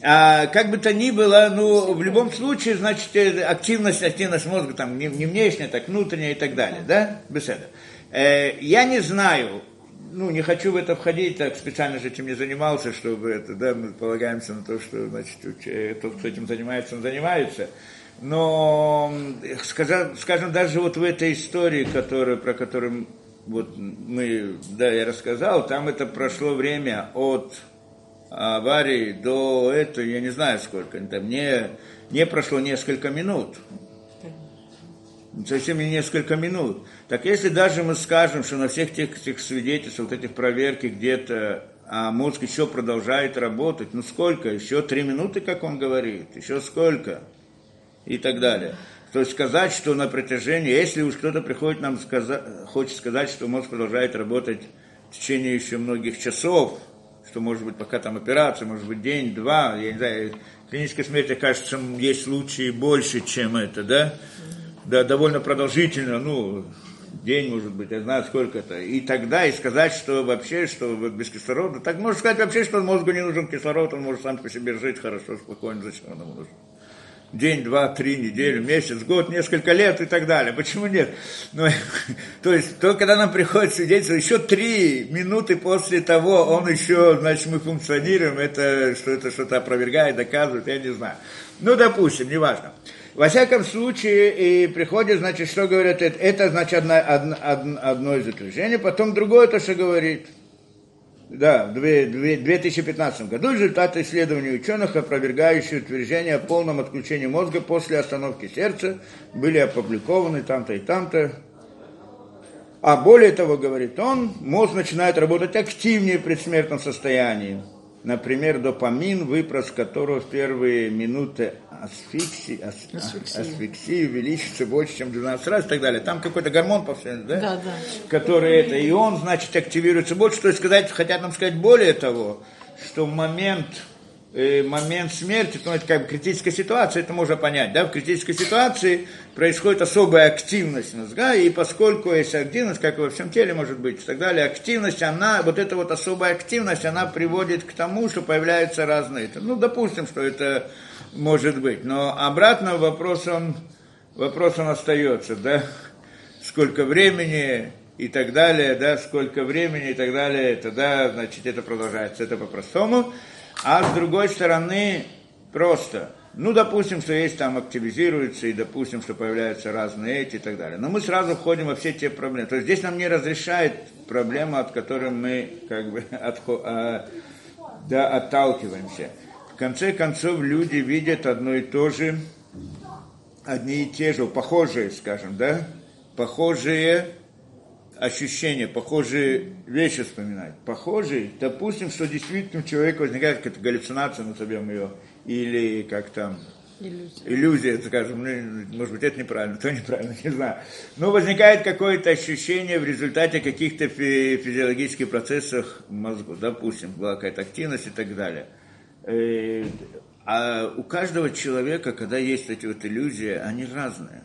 А как бы то ни было, ну, в любом случае, значит, э, активность, активность мозга, там, не, не внешняя, так внутренняя и так далее, да, беседа. Э, я не знаю, ну, не хочу в это входить, так специально же этим не занимался, чтобы это, да, мы полагаемся на то, что, значит, тот, кто этим занимается, он занимается. Но, скажем, даже вот в этой истории, которую, про которую вот мы, да, я рассказал, там это прошло время от аварии до этого, я не знаю сколько, там не, не прошло несколько минут совсем не несколько минут. Так если даже мы скажем, что на всех тех, тех свидетельствах, вот этих проверки где-то, а мозг еще продолжает работать, ну сколько? Еще три минуты, как он говорит, еще сколько? И так далее. То есть сказать, что на протяжении, если уж кто-то приходит нам сказать, хочет сказать, что мозг продолжает работать в течение еще многих часов, что может быть пока там операция, может быть день, два, я не знаю, клинической смерти, кажется, есть случаи больше, чем это, да? Да, довольно продолжительно, ну, день, может быть, я знаю, сколько это. И тогда и сказать, что вообще, что без кислорода, так можно сказать вообще, что мозгу не нужен кислород, он может сам по себе жить хорошо, спокойно, зачем он ему нужен? День, два, три, неделю, месяц, год, несколько лет и так далее. Почему нет? Ну, то есть, то, когда нам приходит свидетельство, еще три минуты после того, он еще, значит, мы функционируем, это, что это что-то опровергает, доказывает, я не знаю. Ну, допустим, неважно. Во всяком случае, и приходит, значит, что говорят, это, это значит, одно, одно, одно из утверждений, потом другое то, что говорит. Да, в 2015 году результаты исследований ученых, опровергающие утверждение о полном отключении мозга после остановки сердца, были опубликованы там-то и там-то. А более того, говорит он, мозг начинает работать активнее в предсмертном состоянии. Например, допамин, выпрос которого в первые минуты асфиксии, ас, асфиксии. асфиксии увеличится больше, чем 12 раз и так далее. Там какой-то гормон повсеместно, да? Да, да. Который это, и он, значит, активируется больше. То есть сказать, хотят нам сказать более того, что в момент момент смерти, ну, это как бы критическая ситуация, это можно понять, да, в критической ситуации происходит особая активность мозга, и поскольку есть активность, как и во всем теле может быть, и так далее, активность, она, вот эта вот особая активность, она приводит к тому, что появляются разные, ну, допустим, что это может быть, но обратно вопрос он, вопрос он остается, да, сколько времени и так далее, да, сколько времени и так далее, тогда, значит, это продолжается, это по-простому. А с другой стороны, просто, ну, допустим, что есть там активизируется, и допустим, что появляются разные эти и так далее. Но мы сразу входим во все те проблемы. То есть здесь нам не разрешает проблема, от которой мы как бы отхо- а, да, отталкиваемся. В конце концов, люди видят одно и то же, одни и те же, похожие, скажем, да, похожие ощущения, похожие вещи вспоминать. Похожие, допустим, что действительно у человека возникает какая-то галлюцинация, назовем ее, или как там, Иллюзия. иллюзия, скажем, ну, может быть, это неправильно, то неправильно, не знаю. Но возникает какое-то ощущение в результате каких-то фи- физиологических процессов в мозгу, допустим, была какая-то активность и так далее. Э, А у каждого человека, когда есть эти вот иллюзии, они разные.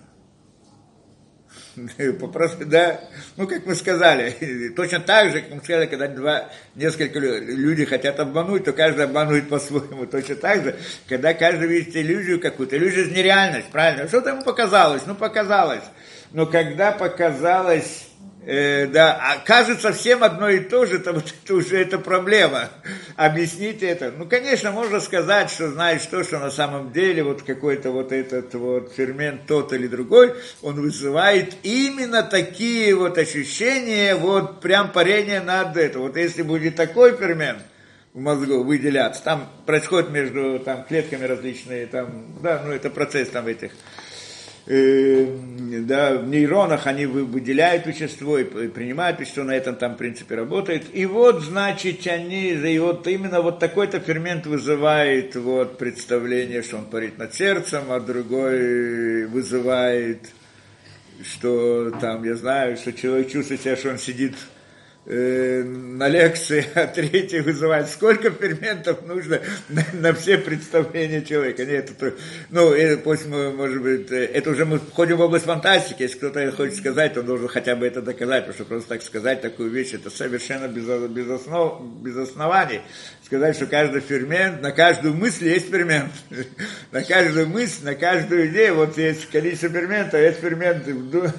Попросту, да, ну, как мы сказали, точно так же, как мы сказали, когда два, несколько лю- люди хотят обмануть, то каждый обманывает по-своему. Точно так же, когда каждый видит иллюзию какую-то, иллюзия нереальность, правильно? Что-то ему показалось, ну, показалось. Но когда показалось, э, да, а кажется всем одно и то же, то вот это уже это проблема. Объясните это. Ну, конечно, можно сказать, что знаешь то, что на самом деле вот какой-то вот этот вот фермент тот или другой, он вызывает именно такие вот ощущения, вот прям парение над это. Вот если будет такой фермент, в мозгу выделяться. Там происходит между там, клетками различные, там, да, ну это процесс там этих э, да, в нейронах они вы- выделяют вещество и принимают вещество, на этом там в принципе работает. И вот, значит, они, и вот именно вот такой-то фермент вызывает вот представление, что он парит над сердцем, а другой вызывает, что там, я знаю, что человек чувствует себя, что он сидит э, на лекции, а третий вызывает, сколько ферментов нужно на, на все представления человека. Нет, это, ну, это, пусть мы, может быть, э, это уже мы входим в область фантастики, если кто-то хочет сказать, он должен хотя бы это доказать, потому что просто так сказать такую вещь, это совершенно без, без, основ, без оснований. Сказать, что каждый фермент, на каждую мысль есть фермент. На каждую мысль, на каждую идею, вот есть количество ферментов, есть фермент в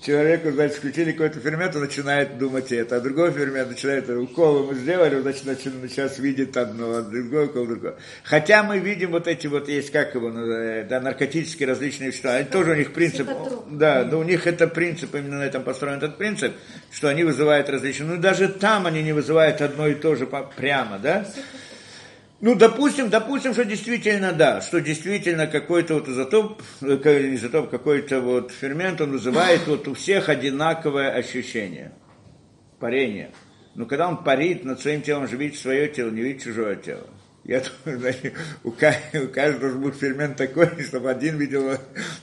человеку, значит, включили какой-то фермент, он начинает думать это, а другой фермент начинает, укол мы сделали, он значит, начинает, сейчас видит одно, а другой укол другой. Хотя мы видим вот эти вот, есть как его, ну, э, да, наркотические различные вещества, они тоже у них принцип, да, да, у них это принцип, именно на этом построен этот принцип, что они вызывают различные, ну, даже там они не вызывают одно и то же прямо, да, ну, допустим, допустим, что действительно да, что действительно какой-то вот изотоп, э, изотоп, какой-то вот фермент, он вызывает вот у всех одинаковое ощущение, парение. Но когда он парит над своим телом, же видит свое тело, не видит чужое тело. Я думаю, знаете, у, у каждого должен быть фермент такой, чтобы один видел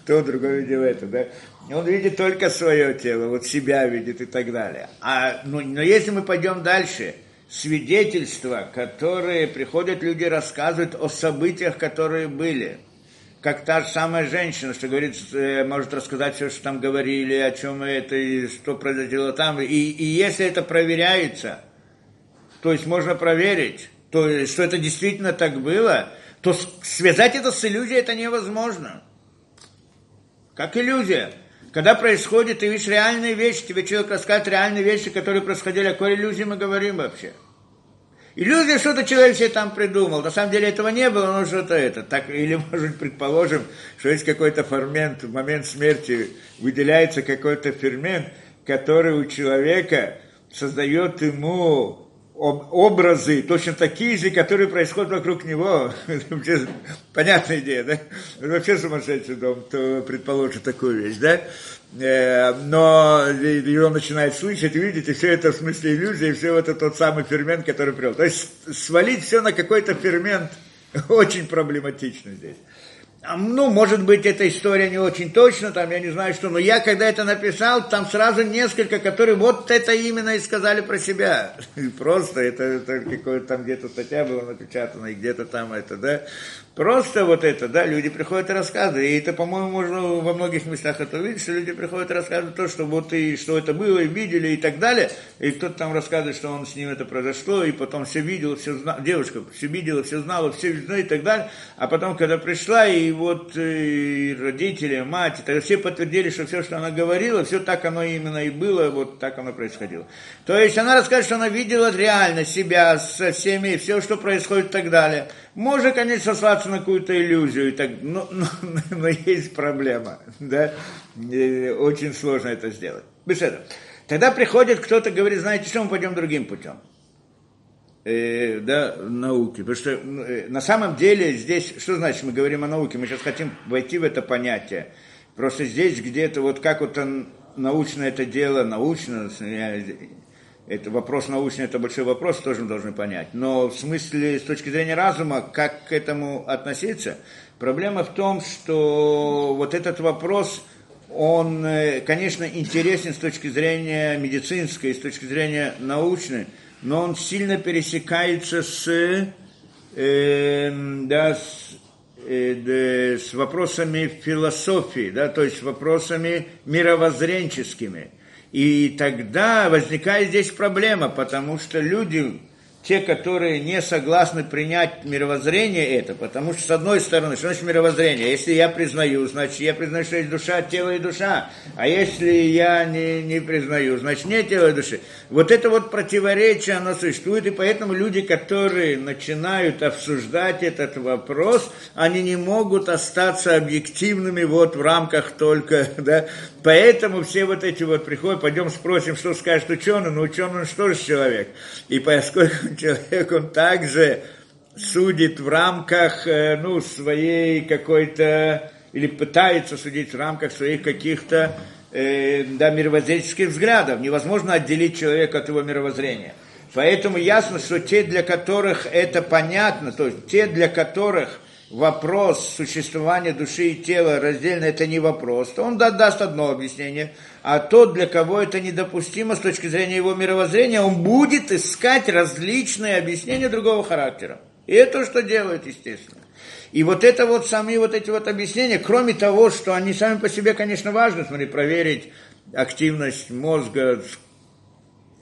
то, другой видел это, да. Он видит только свое тело, вот себя видит и так далее. А, ну, но если мы пойдем дальше, свидетельства, которые приходят люди, рассказывают о событиях, которые были. Как та же самая женщина, что говорит, э, может рассказать все, что там говорили, о чем это, и что произошло там. И, и если это проверяется, то есть можно проверить, то, что это действительно так было, то связать это с иллюзией это невозможно. Как иллюзия. Когда происходит, ты видишь реальные вещи, тебе человек рассказывает реальные вещи, которые происходили, о какой иллюзии мы говорим вообще. Иллюзия, что-то человек себе там придумал. На самом деле этого не было, но что-то это. Так, или, может, предположим, что есть какой-то фермент, в момент смерти выделяется какой-то фермент, который у человека создает ему об- образы, точно такие же, которые происходят вокруг него. Понятная идея, да? Вообще сумасшедший дом, кто предположит такую вещь, да? Э, Но он начинает слышать, видеть, и все это в смысле иллюзии, и все это тот самый фермент, который привел. То есть свалить все на какой-то фермент очень проблематично здесь. А, Ну, может быть, эта история не очень точно, там, я не знаю что, но я, когда это написал, там сразу несколько, которые вот это именно и сказали про себя. Просто это, это какое-то там где-то статья была напечатана, и где-то там это, да. Просто вот это, да, люди приходят и рассказывают. И это, по-моему, можно во многих местах это увидеть, что люди приходят и рассказывают то, что вот и что это было, и видели, и так далее. И кто-то там рассказывает, что он с ним это произошло, и потом все видела, все знала, девушка все видела, все знала, все ну, и так далее. А потом, когда пришла, и вот и родители, мать, так, все подтвердили, что все, что она говорила, все так оно именно и было, вот так оно происходило. То есть она рассказывает, что она видела реально себя со всеми, все, что происходит и так далее. Можно, конечно, сослаться на какую-то иллюзию, так, но, но, но есть проблема, да, и очень сложно это сделать. Беседа. Тогда приходит кто-то, говорит, знаете что, мы пойдем другим путем. Э, да, науки. Потому что э, на самом деле здесь, что значит, мы говорим о науке, мы сейчас хотим войти в это понятие. Просто здесь где-то вот как вот он, научно это дело, научно, это вопрос научный, это большой вопрос, тоже мы должны понять. Но в смысле, с точки зрения разума, как к этому относиться, проблема в том, что вот этот вопрос, он, э, конечно, интересен с точки зрения медицинской, с точки зрения научной, но он сильно пересекается с, э, да, с, э, с вопросами философии, да, то есть с вопросами мировоззренческими – и тогда возникает здесь проблема, потому что люди те, которые не согласны принять мировоззрение это, потому что, с одной стороны, что значит мировоззрение? Если я признаю, значит, я признаю, что есть душа, тело и душа. А если я не, не признаю, значит, нет тела и души. Вот это вот противоречие, оно существует, и поэтому люди, которые начинают обсуждать этот вопрос, они не могут остаться объективными вот в рамках только, да, Поэтому все вот эти вот приходят, пойдем спросим, что скажет ученый, но ученый он что же человек? И поскольку человек, он также судит в рамках, э, ну, своей какой-то, или пытается судить в рамках своих каких-то, э, да, мировоззренческих взглядов. Невозможно отделить человека от его мировоззрения. Поэтому ясно, что те, для которых это понятно, то есть те, для которых вопрос существования души и тела раздельно это не вопрос, то он даст одно объяснение, а тот, для кого это недопустимо с точки зрения его мировоззрения, он будет искать различные объяснения другого характера. И это что делает, естественно. И вот это вот сами вот эти вот объяснения, кроме того, что они сами по себе, конечно, важны, смотри, проверить активность мозга,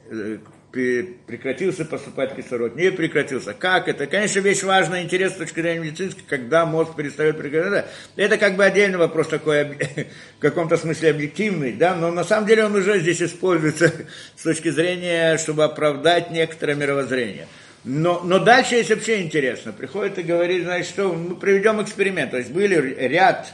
э, прекратился поступать кислород, не прекратился. Как это? Конечно, вещь важная, интересная с точки зрения медицинской, когда мозг перестает прекратиться. Это как бы отдельный вопрос такой, в каком-то смысле объективный, да, но на самом деле он уже здесь используется с точки зрения, чтобы оправдать некоторое мировоззрение. Но, но дальше есть вообще интересно. Приходит и говорит, значит, что мы проведем эксперимент. То есть были ряд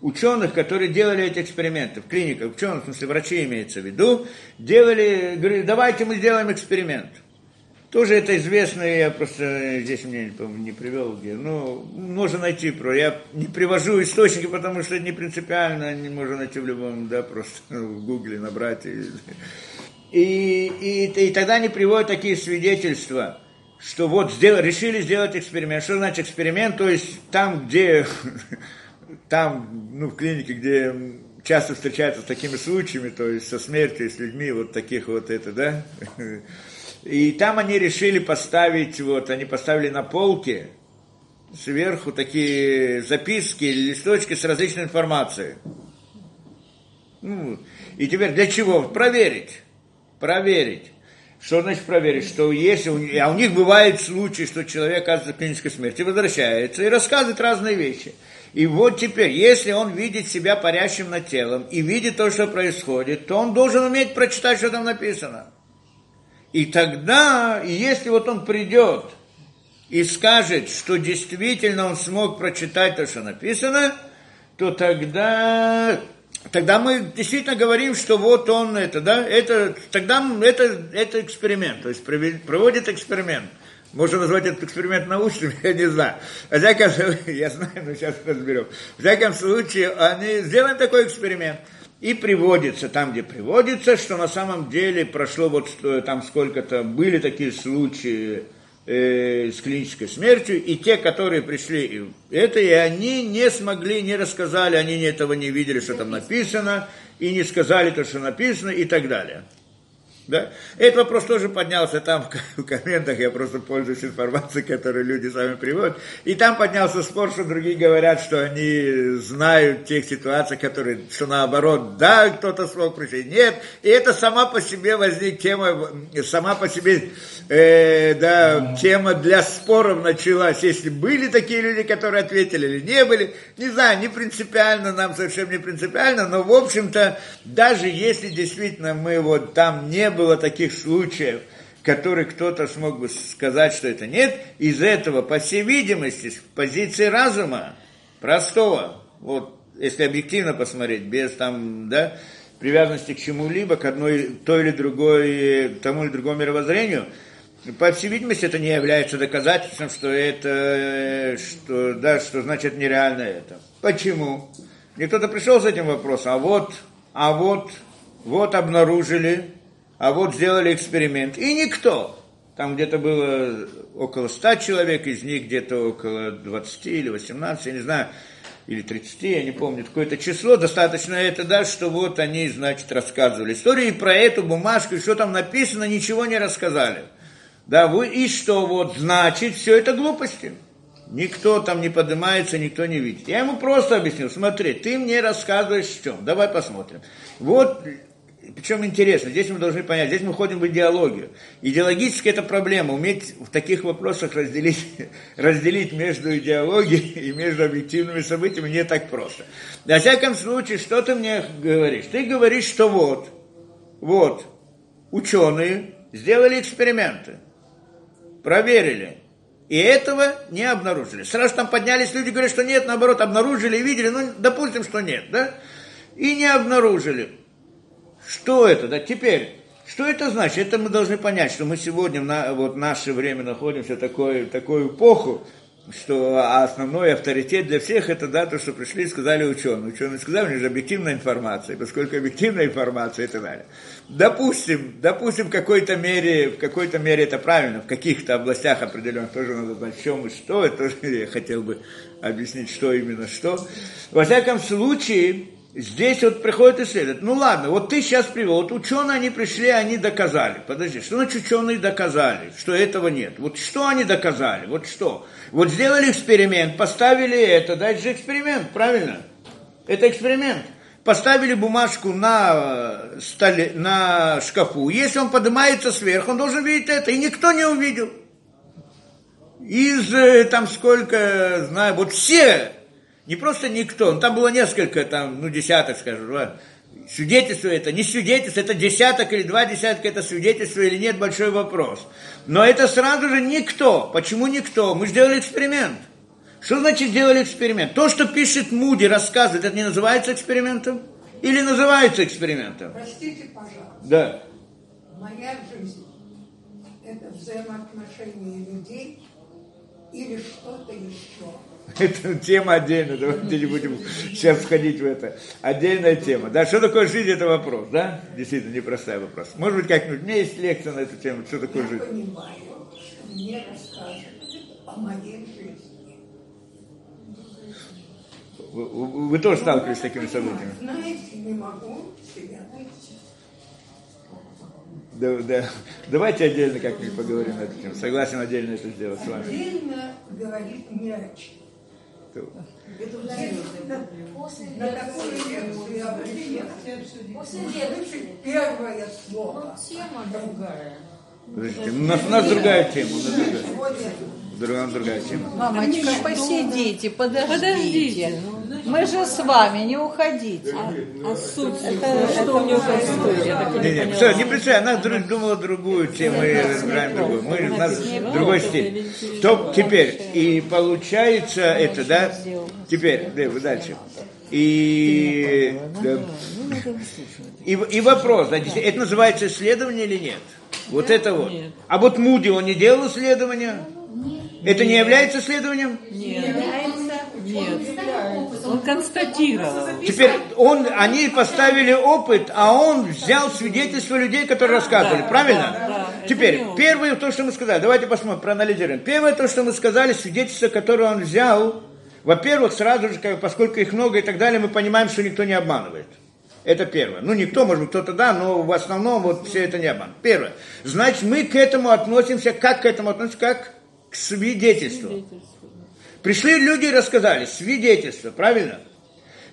ученых, которые делали эти эксперименты, в клиниках, ученых, в смысле врачи имеется в виду, делали, говорили, давайте мы сделаем эксперимент. Тоже это известно, я просто здесь мне не привел, где, ну, можно найти, про, я не привожу источники, потому что не принципиально, не можно найти в любом, да, просто в гугле набрать. И, и, и, и тогда они приводят такие свидетельства, что вот сделали, решили сделать эксперимент. Что значит эксперимент? То есть там, где там, ну, в клинике, где часто встречаются с такими случаями, то есть со смертью, с людьми, вот таких вот это, да. И там они решили поставить, вот, они поставили на полке сверху такие записки, листочки с различной информацией. Ну, и теперь для чего? Проверить. Проверить. Что значит проверить? Что если, а у них бывает случай, что человек оказывается в клинической смерти, возвращается и рассказывает разные вещи. И вот теперь, если он видит себя парящим над телом и видит то, что происходит, то он должен уметь прочитать, что там написано. И тогда, если вот он придет и скажет, что действительно он смог прочитать то, что написано, то тогда, тогда мы действительно говорим, что вот он это, да, это, тогда это, это эксперимент, то есть проводит эксперимент. Можно назвать этот эксперимент научным, я не знаю. В всяком случае, я знаю, но сейчас разберем. В всяком случае, они сделаем такой эксперимент. И приводится там, где приводится, что на самом деле прошло вот там сколько-то, были такие случаи э, с клинической смертью, и те, которые пришли, это и они не смогли, не рассказали, они этого не видели, что там написано, и не сказали то, что написано, и так далее. Да? Этот вопрос тоже поднялся там в комментах, я просто пользуюсь информацией, которую люди сами приводят. И там поднялся спор, что другие говорят, что они знают тех ситуаций, которые, что наоборот, да, кто-то смог прийти, нет. И это сама по себе возник тема, сама по себе э, да, тема для споров началась. Если были такие люди, которые ответили или не были, не знаю, не принципиально, нам совсем не принципиально, но в общем-то, даже если действительно мы вот там не было таких случаев, которые кто-то смог бы сказать, что это нет, из этого, по всей видимости, с позиции разума, простого, вот, если объективно посмотреть, без там, да, привязанности к чему-либо, к одной, той или другой, тому или другому мировоззрению, по всей видимости, это не является доказательством, что это, что, да, что значит нереально это. Почему? И кто-то пришел с этим вопросом, а вот, а вот, вот обнаружили, а вот сделали эксперимент. И никто. Там где-то было около 100 человек, из них где-то около 20 или 18, я не знаю, или 30, я не помню, какое-то число, достаточно это, да, что вот они, значит, рассказывали истории про эту бумажку, и что там написано, ничего не рассказали. Да, вы, и что вот, значит, все это глупости. Никто там не поднимается, никто не видит. Я ему просто объяснил, смотри, ты мне рассказываешь чем, давай посмотрим. Вот причем интересно, здесь мы должны понять, здесь мы входим в идеологию. Идеологически это проблема, уметь в таких вопросах разделить, разделить между идеологией и между объективными событиями не так просто. На всяком случае, что ты мне говоришь? Ты говоришь, что вот, вот, ученые сделали эксперименты, проверили, и этого не обнаружили. Сразу там поднялись люди, говорят, что нет, наоборот, обнаружили и видели, ну, допустим, что нет, да? И не обнаружили. Что это? Да, теперь, что это значит? Это мы должны понять, что мы сегодня, на, вот наше время находимся в такой, такой эпоху, что основной авторитет для всех это да, то, что пришли и сказали ученые. Ученые сказали, у них же объективная информация, поскольку объективная информация и так далее. Допустим, допустим, в какой-то мере, в какой-то мере это правильно, в каких-то областях определенных тоже надо знать, в чем и что, это тоже я хотел бы объяснить, что именно что. Во всяком случае, Здесь вот приходит исследовать. Ну ладно, вот ты сейчас привел, вот ученые они пришли, они доказали. Подожди, что значит ученые доказали, что этого нет? Вот что они доказали, вот что? Вот сделали эксперимент, поставили это, да, это же эксперимент, правильно? Это эксперимент. Поставили бумажку на, столе, на шкафу. Если он поднимается сверху, он должен видеть это. И никто не увидел. Из э, там сколько, знаю, вот все не просто никто, ну, там было несколько, там, ну, десяток, скажем, да. Свидетельство это, не свидетельство, это десяток или два десятка, это свидетельство или нет, большой вопрос. Но это сразу же никто. Почему никто? Мы сделали эксперимент. Что значит сделали эксперимент? То, что пишет Муди, рассказывает, это не называется экспериментом? Или называется экспериментом? Простите, пожалуйста. Да. Моя жизнь – это взаимоотношения людей или что-то еще. Это тема отдельная, давайте не будем сейчас входить в это. Отдельная тема. Да, что такое жизнь, это вопрос, да? Действительно, непростой вопрос. Может быть, как-нибудь, у меня есть лекция на эту тему, что такое Я жизнь. понимаю, что мне рассказывают о моей жизни. Вы, вы- вы тоже сталкивались с такими событиями? Знаете, не могу себя найти. Да, да. Давайте отдельно как-нибудь поговорим на эту тему. Согласен отдельно это сделать с вами. Отдельно говорить не о чем. На такую лекцию я приехала. Слышать первое слово. Подождите, у нас, у нас другая тема. У нас другая, Сегодня другая, другая тема. Мамочка, посидите, подождите. Подождите. Мы же с вами, не уходите. А суть, что у него за история? Не, не не, все, не представляю, она друг- думала другую тему, мы разбираем другую. Мы, у нас другой стиль. То, теперь, и получается это, да? Теперь, да, вы дальше. И, да. и, и вопрос, да, действительно, это называется исследование или нет? Вот это вот. Нет. А вот Муди, он не делал исследования? Это не является исследованием? Нет. Нет. Он констатировал. Теперь он, они поставили опыт, а он взял свидетельства людей, которые рассказывали, Да, правильно? да, Теперь, первое то, что мы сказали, давайте посмотрим, проанализируем. Первое то, что мы сказали, свидетельства, которые он взял, во-первых, сразу же, поскольку их много и так далее, мы понимаем, что никто не обманывает. Это первое. Ну, никто, может быть, кто-то да, но в основном вот все это не обман. Первое. Значит, мы к этому относимся, как к этому относимся, как к свидетельству. Пришли люди и рассказали, свидетельство, правильно?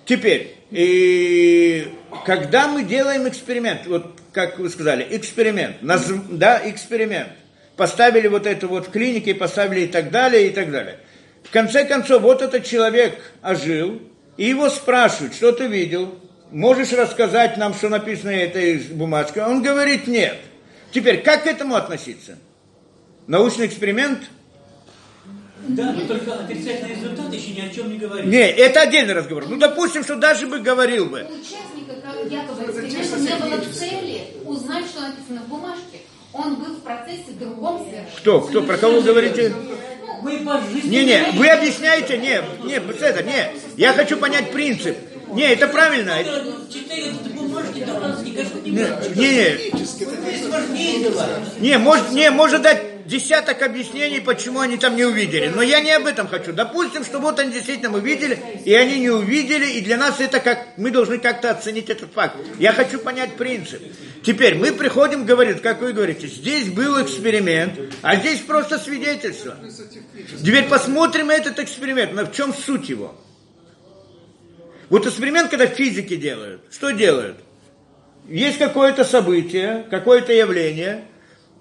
Теперь, и когда мы делаем эксперимент, вот как вы сказали, эксперимент, наз, да, эксперимент, поставили вот это вот в клинике, поставили и так далее, и так далее. В конце концов, вот этот человек ожил, и его спрашивают, что ты видел, можешь рассказать нам, что написано на этой бумажке? Он говорит, нет. Теперь, как к этому относиться? Научный эксперимент – да, но только отрицательный результат еще ни о чем не говорит. Не, это отдельный разговор. Ну, допустим, что даже бы говорил бы. У участника как якобы эксперимента не было цели узнать, что написано в бумажке. Он был в процессе другом совершенно. Кто? Кто? Про кого говорите? Вы по жизни... Не, не, вы объясняете, не, не, это, не. Я хочу понять принцип. Не, это правильно. Читали эти бумажки, не Не, не, не, может, не, может дать десяток объяснений, почему они там не увидели. Но я не об этом хочу. Допустим, что вот они действительно увидели, и они не увидели, и для нас это как, мы должны как-то оценить этот факт. Я хочу понять принцип. Теперь мы приходим, говорит, как вы говорите, здесь был эксперимент, а здесь просто свидетельство. Теперь посмотрим этот эксперимент, но в чем суть его? Вот эксперимент, когда физики делают, что делают? Есть какое-то событие, какое-то явление,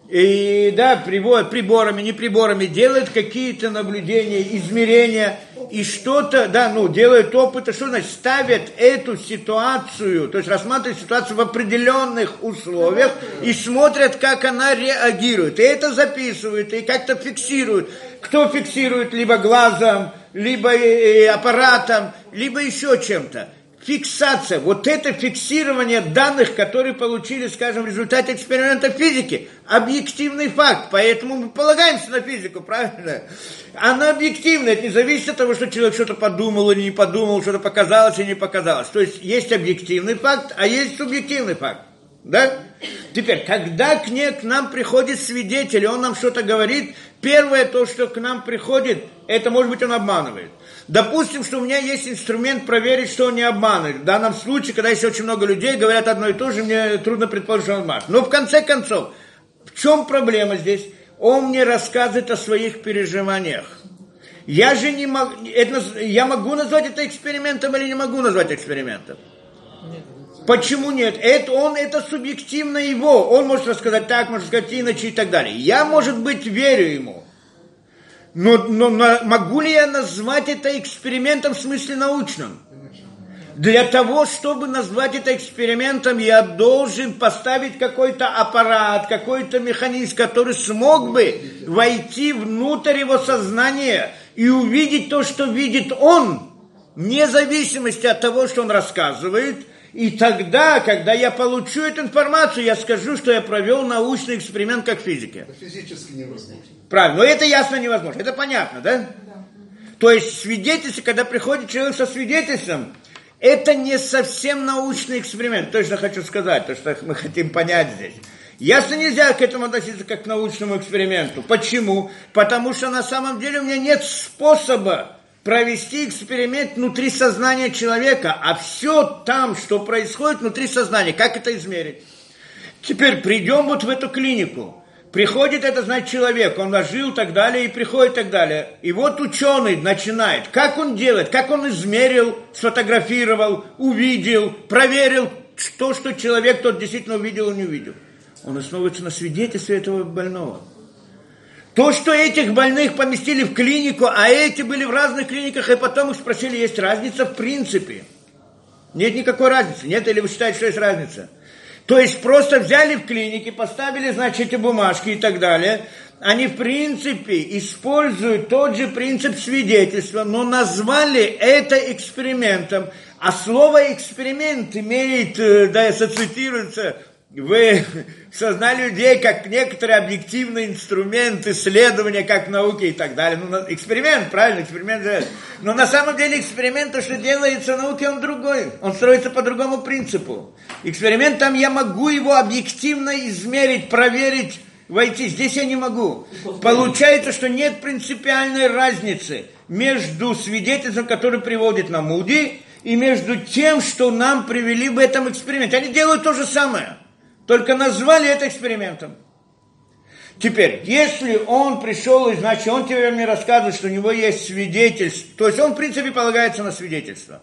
и да, приборами, не приборами делают какие-то наблюдения, измерения, и что-то, да, ну, делают опыты, что значит, ставят эту ситуацию, то есть рассматривают ситуацию в определенных условиях и смотрят, как она реагирует. И это записывают, и как-то фиксируют. Кто фиксирует либо глазом, либо аппаратом, либо еще чем-то. Фиксация, вот это фиксирование данных, которые получили, скажем, в результате эксперимента физики, объективный факт, поэтому мы полагаемся на физику, правильно? Она объективная, это не зависит от того, что человек что-то подумал или не подумал, что-то показалось или не показалось. То есть есть объективный факт, а есть субъективный факт. Да? Теперь, когда к, не, к нам приходит свидетель, он нам что-то говорит, первое то, что к нам приходит, это может быть он обманывает. Допустим, что у меня есть инструмент проверить, что он не обманывает. В данном случае, когда есть очень много людей, говорят одно и то же, мне трудно предположить, что он обманывает. Но в конце концов, в чем проблема здесь? Он мне рассказывает о своих переживаниях. Я же не могу, это, я могу назвать это экспериментом или не могу назвать экспериментом? Почему нет? Это, он, это субъективно его. Он может рассказать так, может сказать иначе и так далее. Я, может быть, верю ему. Но, но, но могу ли я назвать это экспериментом в смысле научном? Для того, чтобы назвать это экспериментом, я должен поставить какой-то аппарат, какой-то механизм, который смог бы войти внутрь его сознания и увидеть то, что видит он, вне зависимости от того, что он рассказывает – и тогда, когда я получу эту информацию, я скажу, что я провел научный эксперимент как физики. Это физически невозможно. Правильно, но это ясно невозможно. Это понятно, да? да. То есть свидетельство, когда приходит человек со свидетельством, это не совсем научный эксперимент. Точно хочу сказать, то, что мы хотим понять здесь. Ясно нельзя к этому относиться как к научному эксперименту. Почему? Потому что на самом деле у меня нет способа провести эксперимент внутри сознания человека, а все там, что происходит внутри сознания, как это измерить? Теперь придем вот в эту клинику. Приходит это, значит, человек, он ожил и так далее, и приходит и так далее. И вот ученый начинает. Как он делает? Как он измерил, сфотографировал, увидел, проверил то, что человек тот действительно увидел и не увидел. Он основывается на свидетельстве этого больного. То, что этих больных поместили в клинику, а эти были в разных клиниках, и потом их спросили, есть разница в принципе. Нет никакой разницы. Нет, или вы считаете, что есть разница? То есть просто взяли в клинике, поставили, значит, эти бумажки и так далее. Они, в принципе, используют тот же принцип свидетельства, но назвали это экспериментом. А слово эксперимент имеет, э, да, ассоциируется вы сознали людей как некоторый объективный инструмент исследования, как в науке и так далее. Ну, эксперимент, правильно, эксперимент. Но на самом деле эксперимент, то, что делается в науке, он другой. Он строится по другому принципу. Эксперимент, там я могу его объективно измерить, проверить, войти. Здесь я не могу. Получается, что нет принципиальной разницы между свидетельством, который приводит на Муди, и между тем, что нам привели в этом эксперименте. Они делают то же самое, только назвали это экспериментом. Теперь, если он пришел, и значит, он тебе мне рассказывает, что у него есть свидетельство, то есть он, в принципе, полагается на свидетельство.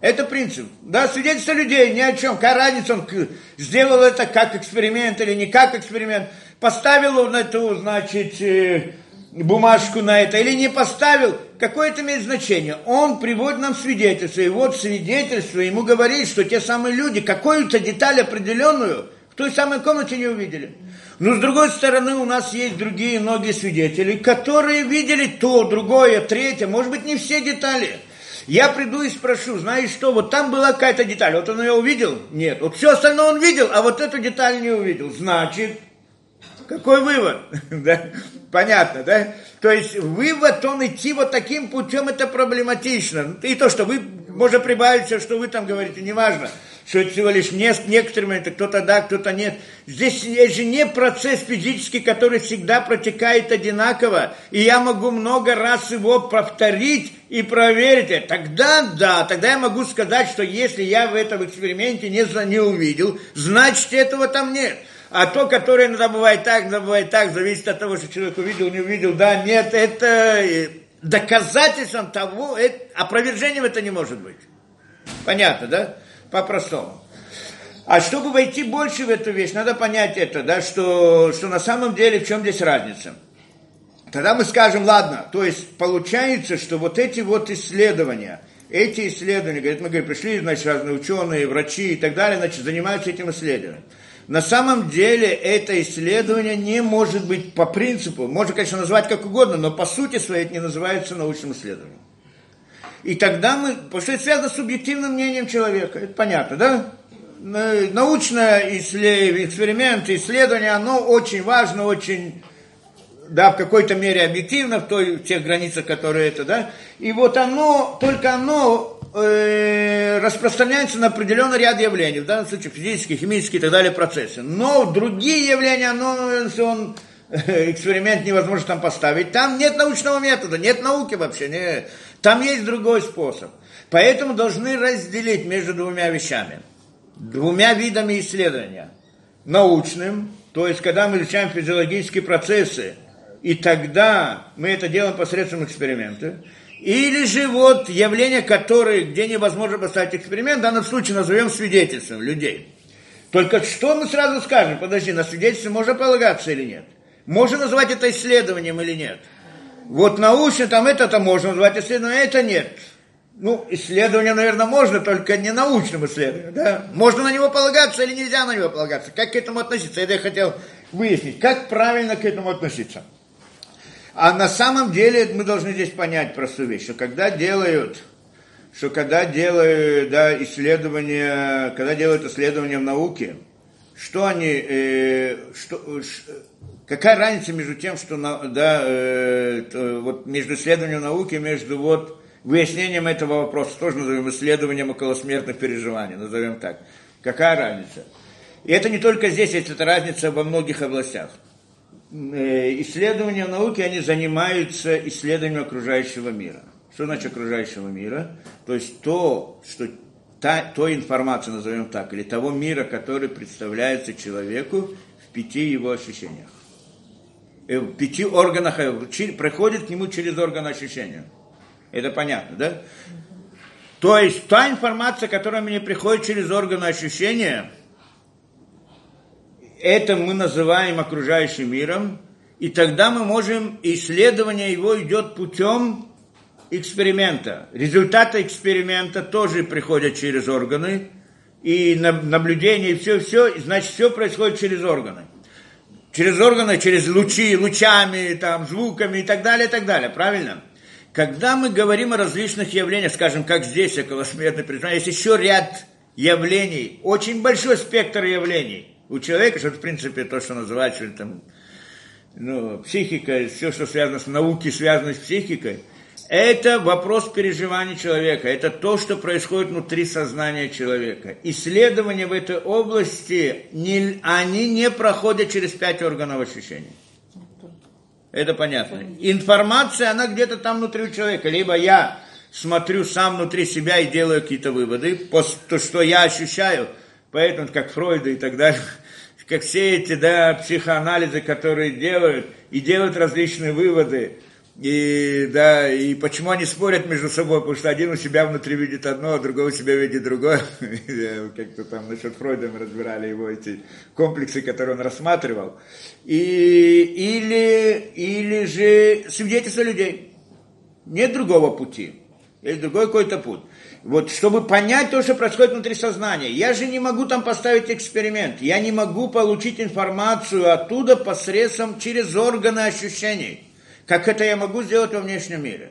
Это принцип. Да, свидетельство людей ни о чем. Какая разница, он сделал это как эксперимент или не как эксперимент. Поставил он эту, значит, э, бумажку на это или не поставил, какое это имеет значение. Он приводит нам свидетельство, и вот свидетельство ему говорит, что те самые люди какую-то деталь определенную в той самой комнате не увидели. Но с другой стороны, у нас есть другие многие свидетели, которые видели то, другое, третье, может быть, не все детали. Я приду и спрошу, знаешь что, вот там была какая-то деталь, вот он ее увидел? Нет. Вот все остальное он видел, а вот эту деталь не увидел. Значит, какой вывод? да? Понятно, да? То есть вывод, он идти вот таким путем, это проблематично. И то, что вы, можно прибавить все, что вы там говорите, неважно что это всего лишь не, некоторые моменты, кто-то да, кто-то нет. Здесь есть же не процесс физический, который всегда протекает одинаково, и я могу много раз его повторить и проверить это. Тогда да, тогда я могу сказать, что если я в этом эксперименте не, не увидел, значит этого там нет. А то, которое иногда бывает так, иногда бывает так, зависит от того, что человек увидел, не увидел, да, нет, это э, доказательством того, это, опровержением это не может быть. Понятно, да? по-простому. А чтобы войти больше в эту вещь, надо понять это, да, что, что на самом деле в чем здесь разница. Тогда мы скажем, ладно, то есть получается, что вот эти вот исследования, эти исследования, говорит, мы говорим, пришли, значит, разные ученые, врачи и так далее, значит, занимаются этим исследованием. На самом деле это исследование не может быть по принципу, можно, конечно, назвать как угодно, но по сути своей это не называется научным исследованием. И тогда мы, потому что это связано с субъективным мнением человека, это понятно, да? Научное эксперимент, исследование, оно очень важно, очень, да, в какой-то мере объективно, в, той, в тех границах, которые это, да? И вот оно, только оно э, распространяется на определенный ряд явлений, в данном случае физические, химические и так далее процессы. Но другие явления, оно, если он эксперимент невозможно там поставить. Там нет научного метода, нет науки вообще. Не. Там есть другой способ. Поэтому должны разделить между двумя вещами. Двумя видами исследования. Научным, то есть когда мы изучаем физиологические процессы, и тогда мы это делаем посредством эксперимента. Или же вот явления, которые, где невозможно поставить эксперимент, в данном случае назовем свидетельством людей. Только что мы сразу скажем, подожди, на свидетельство можно полагаться или нет? Можно назвать это исследованием или нет? Вот научно там это-то можно назвать исследованием, а это нет. Ну, исследование, наверное, можно, только не научным исследованием. Да? Можно на него полагаться или нельзя на него полагаться. Как к этому относиться? Это я хотел выяснить. Как правильно к этому относиться? А на самом деле мы должны здесь понять простую вещь, что когда делают, что когда делают да, исследования, когда делают исследования в науке, что они, э, что, Какая разница между тем, что да, э, вот между исследованием науки, между вот выяснением этого вопроса, тоже назовем исследованием околосмертных переживаний, назовем так. Какая разница? И это не только здесь, это разница во многих областях. Э, исследования науки, они занимаются исследованием окружающего мира. Что значит окружающего мира? То есть то, что та, той информации, назовем так, или того мира, который представляется человеку в пяти его ощущениях. Э, в пяти органах, э, проходит к нему через орган ощущения. Это понятно, да? То есть та информация, которая мне приходит через органы ощущения, это мы называем окружающим миром, и тогда мы можем, исследование его идет путем эксперимента. Результаты эксперимента тоже приходят через органы, и наблюдение, и все-все, значит, все происходит через органы через органы, через лучи, лучами, там, звуками и так далее, и так далее, правильно? Когда мы говорим о различных явлениях, скажем, как здесь, околосмертное признание, есть еще ряд явлений, очень большой спектр явлений у человека, что в принципе то, что называется там, ну, психика, все, что связано с наукой, связано с психикой – это вопрос переживания человека, это то, что происходит внутри сознания человека. Исследования в этой области, не, они не проходят через пять органов ощущений. Это понятно. Информация, она где-то там внутри у человека. Либо я смотрю сам внутри себя и делаю какие-то выводы, то, что я ощущаю, поэтому, как Фройда и так далее, как все эти да, психоанализы, которые делают, и делают различные выводы, и, да, и почему они спорят между собой, потому что один у себя внутри видит одно, а другой у себя видит другое. Как-то там насчет Фройда мы разбирали его эти комплексы, которые он рассматривал. И, или, или же свидетельство людей. Нет другого пути. Есть другой какой-то путь. Вот, чтобы понять то, что происходит внутри сознания. Я же не могу там поставить эксперимент. Я не могу получить информацию оттуда посредством, через органы ощущений как это я могу сделать во внешнем мире.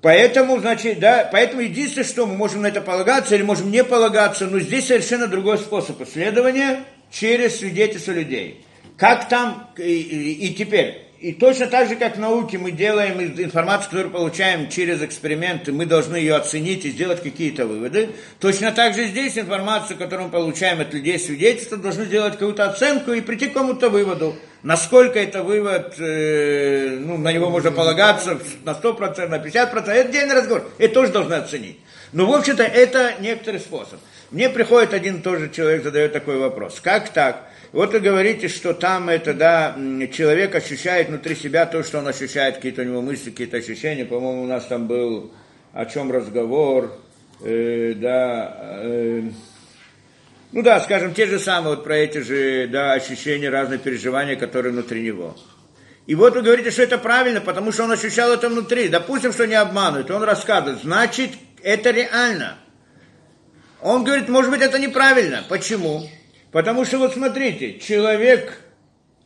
Поэтому, значит, да, поэтому единственное, что мы можем на это полагаться или можем не полагаться, но здесь совершенно другой способ исследования через свидетельство людей. Как там, и, и, и теперь, и точно так же, как в науке мы делаем информацию, которую получаем через эксперименты, мы должны ее оценить и сделать какие-то выводы. Точно так же здесь информацию, которую мы получаем от людей свидетельства, должны сделать какую-то оценку и прийти к какому-то выводу. Насколько это вывод, э, ну, на него можно полагаться на 100%, на 50%, это отдельный разговор. Это тоже должны оценить. Но, в общем-то, это некоторый способ. Мне приходит один тоже человек, задает такой вопрос. Как так? Вот вы говорите, что там это, да, человек ощущает внутри себя то, что он ощущает, какие-то у него мысли, какие-то ощущения. По-моему, у нас там был о чем разговор, э, да, э, ну да, скажем, те же самые вот про эти же, да, ощущения, разные переживания, которые внутри него. И вот вы говорите, что это правильно, потому что он ощущал это внутри. Допустим, что не обманывает, он рассказывает. Значит, это реально. Он говорит, может быть, это неправильно. Почему? Потому что вот смотрите, человек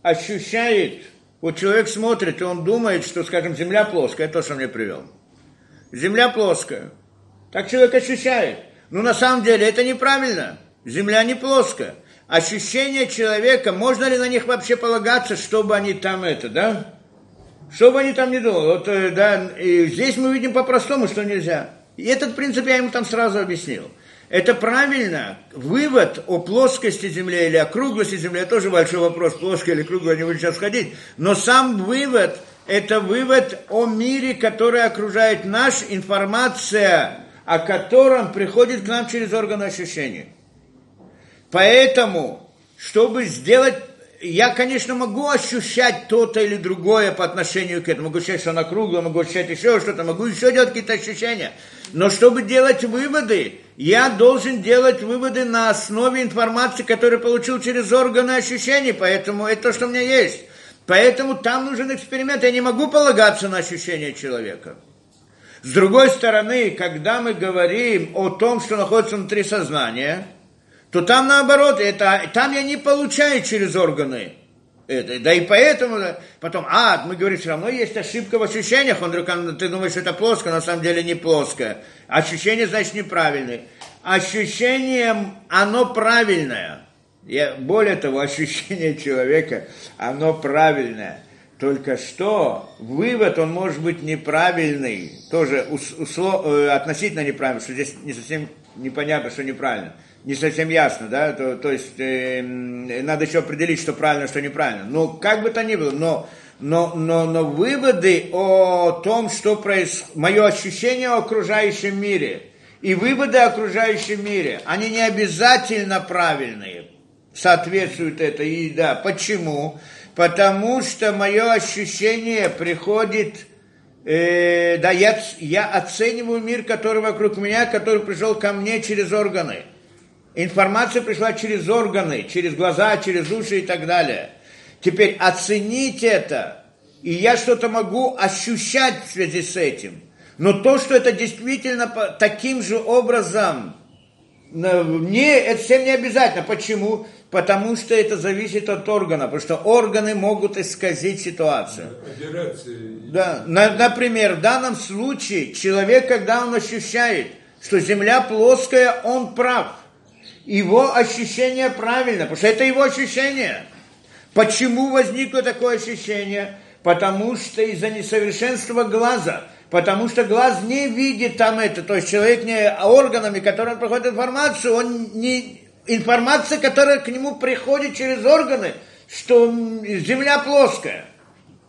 ощущает, вот человек смотрит, и он думает, что, скажем, земля плоская, это то, что мне привел. Земля плоская. Так человек ощущает. Но на самом деле это неправильно. Земля не плоская. Ощущения человека, можно ли на них вообще полагаться, чтобы они там это, да? Чтобы они там не думали. Вот, э, да, и здесь мы видим по-простому, что нельзя. И этот принцип я ему там сразу объяснил. Это правильно. Вывод о плоскости Земли или округлости Земли, это тоже большой вопрос, плоская или круглая, не буду сейчас ходить. Но сам вывод, это вывод о мире, который окружает наш, информация, о котором приходит к нам через органы ощущения. Поэтому, чтобы сделать я, конечно, могу ощущать то-то или другое по отношению к этому. Могу ощущать, что она круглая, могу ощущать еще что-то, могу еще делать какие-то ощущения. Но чтобы делать выводы, я должен делать выводы на основе информации, которую получил через органы ощущений. Поэтому это то, что у меня есть. Поэтому там нужен эксперимент. Я не могу полагаться на ощущения человека. С другой стороны, когда мы говорим о том, что находится внутри сознания – то там наоборот, это, там я не получаю через органы. Это, да и поэтому, потом, а, мы говорим, все равно есть ошибка в ощущениях, он вдруг, ты думаешь, это плоско, на самом деле не плоское. Ощущение, значит, неправильное. Ощущение, оно правильное. Я, более того, ощущение человека, оно правильное. Только что вывод, он может быть неправильный, тоже услов, э, относительно неправильный, что здесь не совсем непонятно, что неправильно не совсем ясно, да, то, то есть э, надо еще определить, что правильно, что неправильно. Но как бы то ни было, но, но, но, но выводы о том, что происходит, мое ощущение о окружающем мире и выводы о окружающем мире, они не обязательно правильные, соответствуют это. И да, почему? Потому что мое ощущение приходит, э, да, я, я оцениваю мир, который вокруг меня, который пришел ко мне через органы – Информация пришла через органы, через глаза, через уши и так далее. Теперь оценить это, и я что-то могу ощущать в связи с этим. Но то, что это действительно таким же образом, не, это всем не обязательно. Почему? Потому что это зависит от органа, потому что органы могут исказить ситуацию. Да. Например, в данном случае человек, когда он ощущает, что земля плоская, он прав – его ощущение правильно, потому что это его ощущение. Почему возникло такое ощущение? Потому что из-за несовершенства глаза, потому что глаз не видит там это, то есть человек не органами, которым проходит информацию, он не информация, которая к нему приходит через органы, что земля плоская.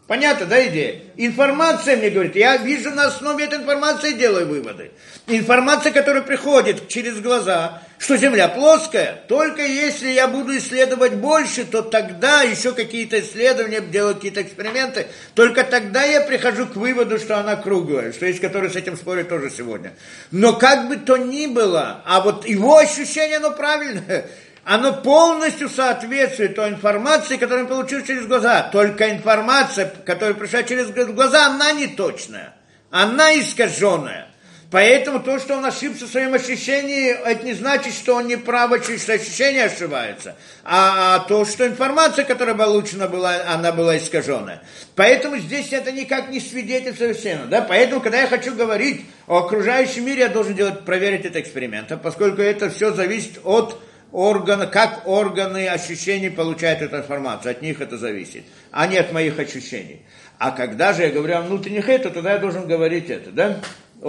Понятно, да, идея? Информация мне говорит, я вижу на основе этой информации делаю выводы. Информация, которая приходит через глаза, что Земля плоская, только если я буду исследовать больше, то тогда еще какие-то исследования, делать какие-то эксперименты, только тогда я прихожу к выводу, что она круглая, что есть которые с этим спорят тоже сегодня. Но как бы то ни было, а вот его ощущение, оно правильное, оно полностью соответствует той информации, которую он получил через глаза. Только информация, которая пришла через глаза, она не точная. Она искаженная. Поэтому то, что он ошибся в своем ощущении, это не значит, что он не прав, что ощущение ошибается. А, а то, что информация, которая получена была, она была искаженная. Поэтому здесь это никак не свидетельствует совершенно. Да? Поэтому, когда я хочу говорить о окружающем мире, я должен делать, проверить это экспериментом, поскольку это все зависит от органы, как органы ощущений получают эту информацию, от них это зависит, а не от моих ощущений. А когда же я говорю о внутренних это, тогда я должен говорить это, да?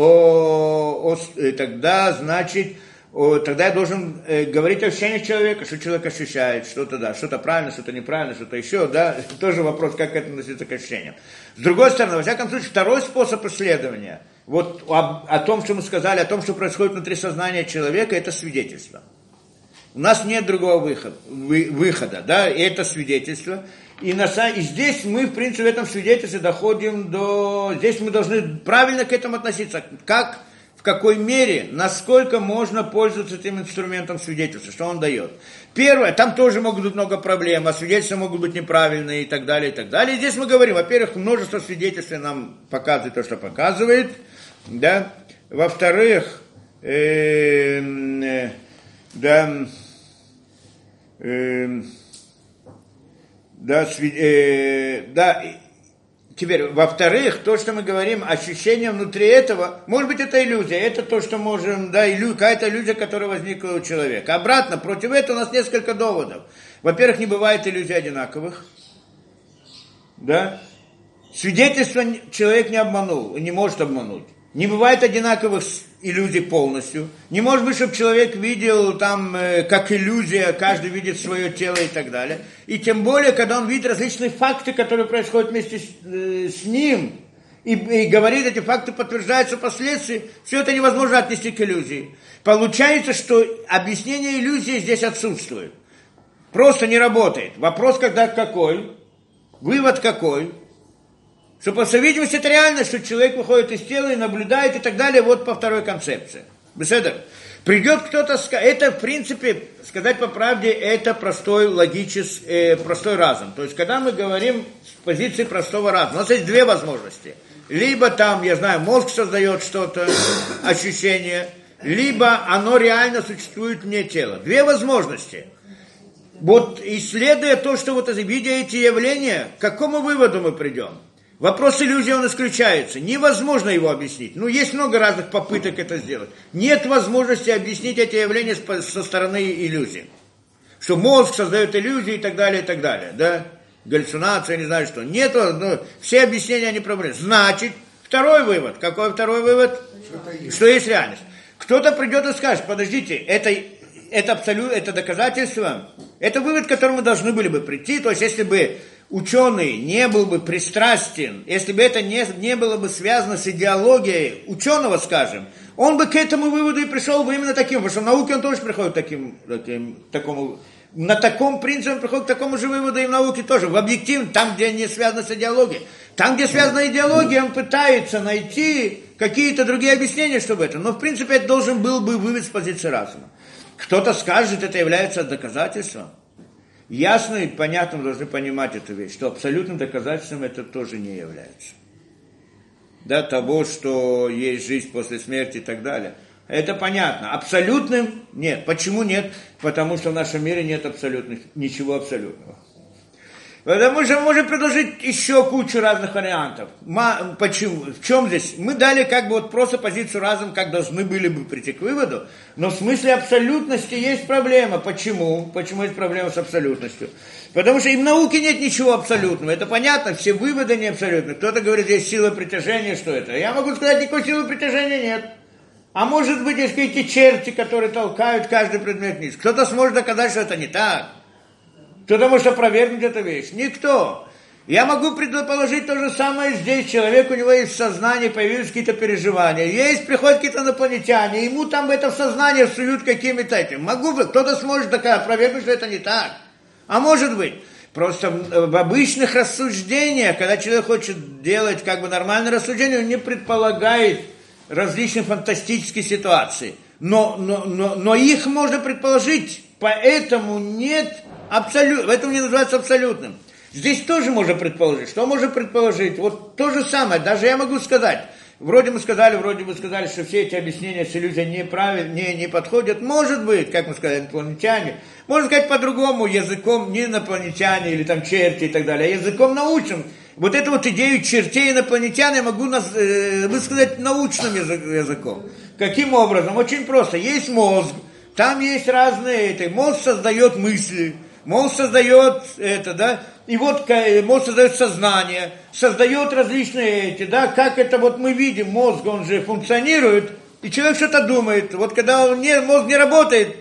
О, о, э, тогда, значит, о, тогда я должен э, говорить о ощущениях человека, что человек ощущает, что-то да, что-то правильно, что-то неправильно, что-то еще, да, тоже вопрос, как это относится к ощущениям. С другой стороны, во всяком случае, второй способ исследования, вот о, о том, что мы сказали, о том, что происходит внутри сознания человека, это свидетельство. У нас нет другого выхода, вы, выхода да, и это свидетельство. И, на, и здесь мы, в принципе, в этом свидетельстве доходим до... Здесь мы должны правильно к этому относиться. Как, в какой мере, насколько можно пользоваться этим инструментом свидетельства, что он дает. Первое, там тоже могут быть много проблем, а свидетельства могут быть неправильные и так далее, и так далее. И здесь мы говорим, во-первых, множество свидетельств нам показывает то, что показывает, да. Во-вторых, э, э, да, э, да, э, да, теперь, во-вторых, то, что мы говорим, ощущение внутри этого, может быть, это иллюзия, это то, что можем, да, иллю, какая-то иллюзия, которая возникла у человека. Обратно, против этого у нас несколько доводов. Во-первых, не бывает иллюзий одинаковых, да, свидетельство человек не обманул, не может обмануть. Не бывает одинаковых иллюзий полностью. Не может быть, чтобы человек видел там, э, как иллюзия, каждый видит свое тело и так далее. И тем более, когда он видит различные факты, которые происходят вместе с, э, с ним, и, и говорит, эти факты подтверждаются впоследствии, все это невозможно отнести к иллюзии. Получается, что объяснение иллюзии здесь отсутствует. Просто не работает. Вопрос когда какой? Вывод какой? Что, по всей видимости, это реально, что человек выходит из тела и наблюдает и так далее, вот по второй концепции. Беседа. Придет кто-то, это, в принципе, сказать по правде, это простой логический, э, простой разум. То есть, когда мы говорим с позиции простого разума, у нас есть две возможности. Либо там, я знаю, мозг создает что-то, ощущение, либо оно реально существует вне тела. Две возможности. Вот исследуя то, что вот видя эти явления, к какому выводу мы придем? Вопрос иллюзии, он исключается. Невозможно его объяснить. Ну, есть много разных попыток это сделать. Нет возможности объяснить эти явления со стороны иллюзии. Что мозг создает иллюзии и так далее, и так далее. Да? Галлюцинация, не знаю что. Нет, ну, все объяснения не проблемы. Значит, второй вывод. Какой второй вывод? Что есть, что есть реальность. Кто-то придет и скажет, подождите, это, это абсолютно, это доказательство, это вывод, к которому должны были бы прийти. То есть, если бы ученый не был бы пристрастен, если бы это не, не было бы связано с идеологией ученого, скажем, он бы к этому выводу и пришел бы именно таким, потому что в науке он тоже приходит таким, таким такому, на таком принципе он приходит к такому же выводу и в науке тоже, в объективном, там, где не связано с идеологией. Там, где связана идеология, он пытается найти какие-то другие объяснения, чтобы это. Но, в принципе, это должен был бы вывод с позиции разума. Кто-то скажет, это является доказательством. Ясно и понятно должны понимать эту вещь, что абсолютным доказательством это тоже не является. Да, того, что есть жизнь после смерти и так далее. Это понятно. Абсолютным нет. Почему нет? Потому что в нашем мире нет абсолютных, ничего абсолютного. Потому что можем предложить еще кучу разных вариантов. Почему? В чем здесь? Мы дали как бы вот просто позицию разом, как должны были бы прийти к выводу, но в смысле абсолютности есть проблема. Почему? Почему есть проблема с абсолютностью? Потому что и в науке нет ничего абсолютного. Это понятно, все выводы не абсолютны. Кто-то говорит, здесь сила притяжения, что это? Я могу сказать, никакой силы притяжения нет. А может быть, есть какие-то черти, которые толкают каждый предмет вниз. Кто-то сможет доказать, что это не так. Кто-то может опровергнуть эту вещь? Никто. Я могу предположить то же самое здесь. Человек, у него есть сознание, появились какие-то переживания. Есть, приходят какие-то инопланетяне, ему там это в сознание суют какими-то этим. Могу, кто-то сможет такая опровергнуть, что это не так. А может быть. Просто в обычных рассуждениях, когда человек хочет делать как бы нормальное рассуждение, он не предполагает различных фантастических ситуаций. Но, но, но, но их можно предположить, поэтому нет абсолют, этом не называется абсолютным. Здесь тоже можно предположить. Что можно предположить? Вот то же самое, даже я могу сказать. Вроде мы сказали, вроде мы сказали, что все эти объяснения с иллюзией неправильно, не, не подходят. Может быть, как мы сказали, инопланетяне. Можно сказать по-другому, языком не инопланетяне или там черти и так далее, а языком научным. Вот эту вот идею чертей инопланетян я могу нас, э, высказать научным язык, языком. Каким образом? Очень просто. Есть мозг, там есть разные, это, мозг создает мысли, мозг создает это, да, и вот мозг создает сознание, создает различные эти, да, как это вот мы видим, мозг, он же функционирует, и человек что-то думает. Вот когда он не, мозг не работает,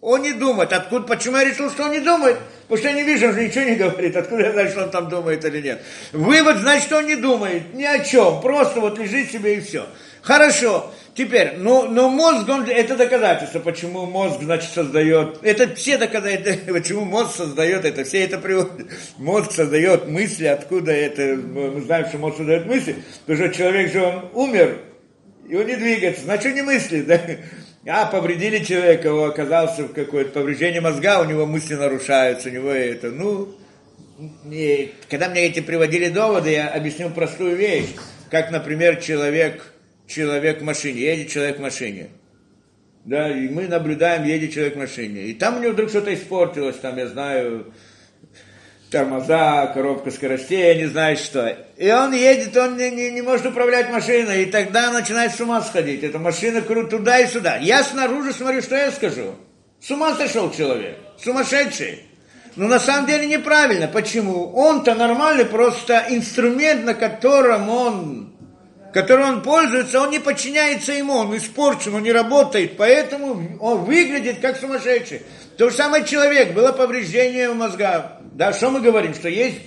он не думает. Откуда, почему я решил, что он не думает? Потому что я не вижу, он же ничего не говорит. Откуда я знаю, что он там думает или нет? Вывод, значит, он не думает ни о чем. Просто вот лежит себе и все. Хорошо. Теперь, ну, но мозг, он, это доказательство, почему мозг, значит, создает, это все доказательства, почему мозг создает это, все это приводит. Мозг создает мысли, откуда это, мы знаем, что мозг создает мысли, потому что человек же, он умер, и он не двигается, значит, не мыслит, да? А, повредили человека, он оказался в какое-то повреждение мозга, у него мысли нарушаются, у него это, ну, и, когда мне эти приводили доводы, я объяснил простую вещь, как, например, человек человек в машине, едет человек в машине. Да, и мы наблюдаем, едет человек в машине. И там у него вдруг что-то испортилось, там, я знаю, тормоза, коробка скоростей, я не знаю что. И он едет, он не, не, не может управлять машиной, и тогда начинает с ума сходить. Эта машина крут туда и сюда. Я снаружи смотрю, что я скажу. С ума сошел человек, сумасшедший. Но на самом деле неправильно. Почему? Он-то нормальный, просто инструмент, на котором он которым он пользуется, он не подчиняется ему, он испорчен, он не работает, поэтому он выглядит как сумасшедший. То же самое человек, было повреждение в мозга. Да, что мы говорим, что есть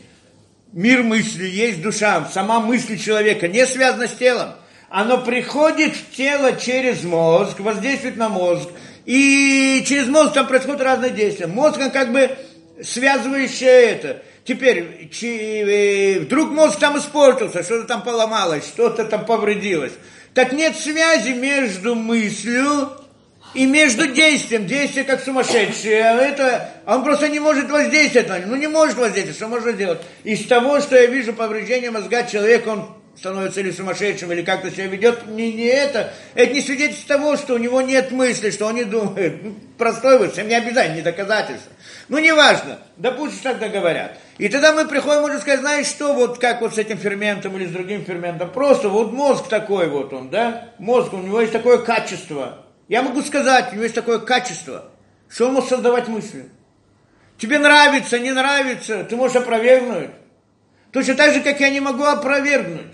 мир мысли, есть душа, сама мысль человека не связана с телом. Оно приходит в тело через мозг, воздействует на мозг, и через мозг там происходят разные действия. Мозг, он как бы связывающее это. Теперь, чи, вдруг мозг там испортился, что-то там поломалось, что-то там повредилось. Так нет связи между мыслью и между действием. Действие как сумасшедшее, это, он просто не может воздействовать на него. Ну не может воздействовать, что можно делать? Из того, что я вижу повреждение мозга человека, он становится или сумасшедшим, или как-то себя ведет, не, не это. Это не свидетельство того, что у него нет мысли, что он не думает. Ну, простой вот, не обязательно, не доказательство. Ну, неважно, допустим, так говорят. И тогда мы приходим, можно сказать, знаешь что, вот как вот с этим ферментом или с другим ферментом, просто вот мозг такой вот он, да, мозг, у него есть такое качество. Я могу сказать, у него есть такое качество, что он может создавать мысли. Тебе нравится, не нравится, ты можешь опровергнуть. Точно так же, как я не могу опровергнуть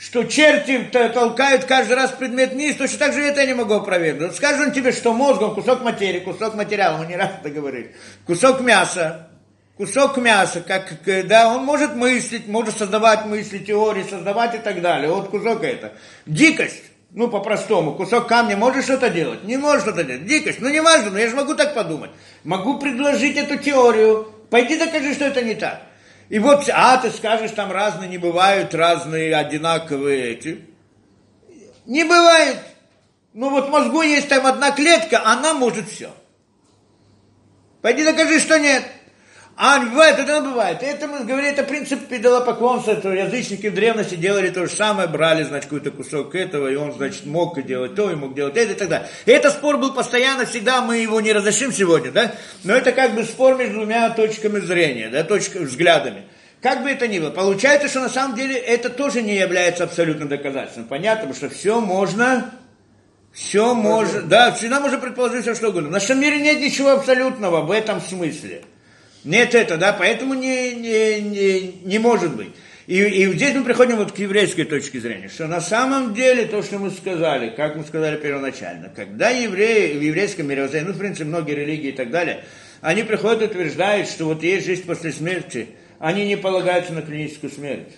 что черти толкают каждый раз предмет вниз, точно так же это я не могу опровергнуть. Скажет он тебе, что мозг, он кусок материи, кусок материала, мы не раз это говорили, кусок мяса, кусок мяса, как, да, он может мыслить, может создавать мысли, теории, создавать и так далее. Вот кусок это. Дикость. Ну, по-простому, кусок камня может что-то делать? Не может что-то делать. Дикость. Ну, не важно, но я же могу так подумать. Могу предложить эту теорию. Пойди докажи, что это не так. И вот, а ты скажешь, там разные, не бывают разные одинаковые эти. Не бывает. Ну вот мозгу есть там одна клетка, она может все. Пойди докажи, что нет. А бывает, это бывает. Это мы говорим, это принцип педалопоклонства, это язычники в древности делали то же самое, брали, значит, какой-то кусок этого, и он, значит, мог делать то, и мог делать это и так далее. И этот спор был постоянно, всегда мы его не разрешим сегодня, да? Но это как бы спор между двумя точками зрения, да, точками, взглядами. Как бы это ни было, получается, что на самом деле это тоже не является абсолютным доказательством. Понятно, что все можно, все можно, да, всегда можно предположить все что угодно. В нашем мире нет ничего абсолютного в этом смысле. Нет это, да, поэтому не, не, не, не может быть. И, и здесь мы приходим вот к еврейской точке зрения, что на самом деле то, что мы сказали, как мы сказали первоначально, когда евреи в еврейском мировоззрении, ну, в принципе, многие религии и так далее, они приходят и утверждают, что вот есть жизнь после смерти, они не полагаются на клиническую смерть.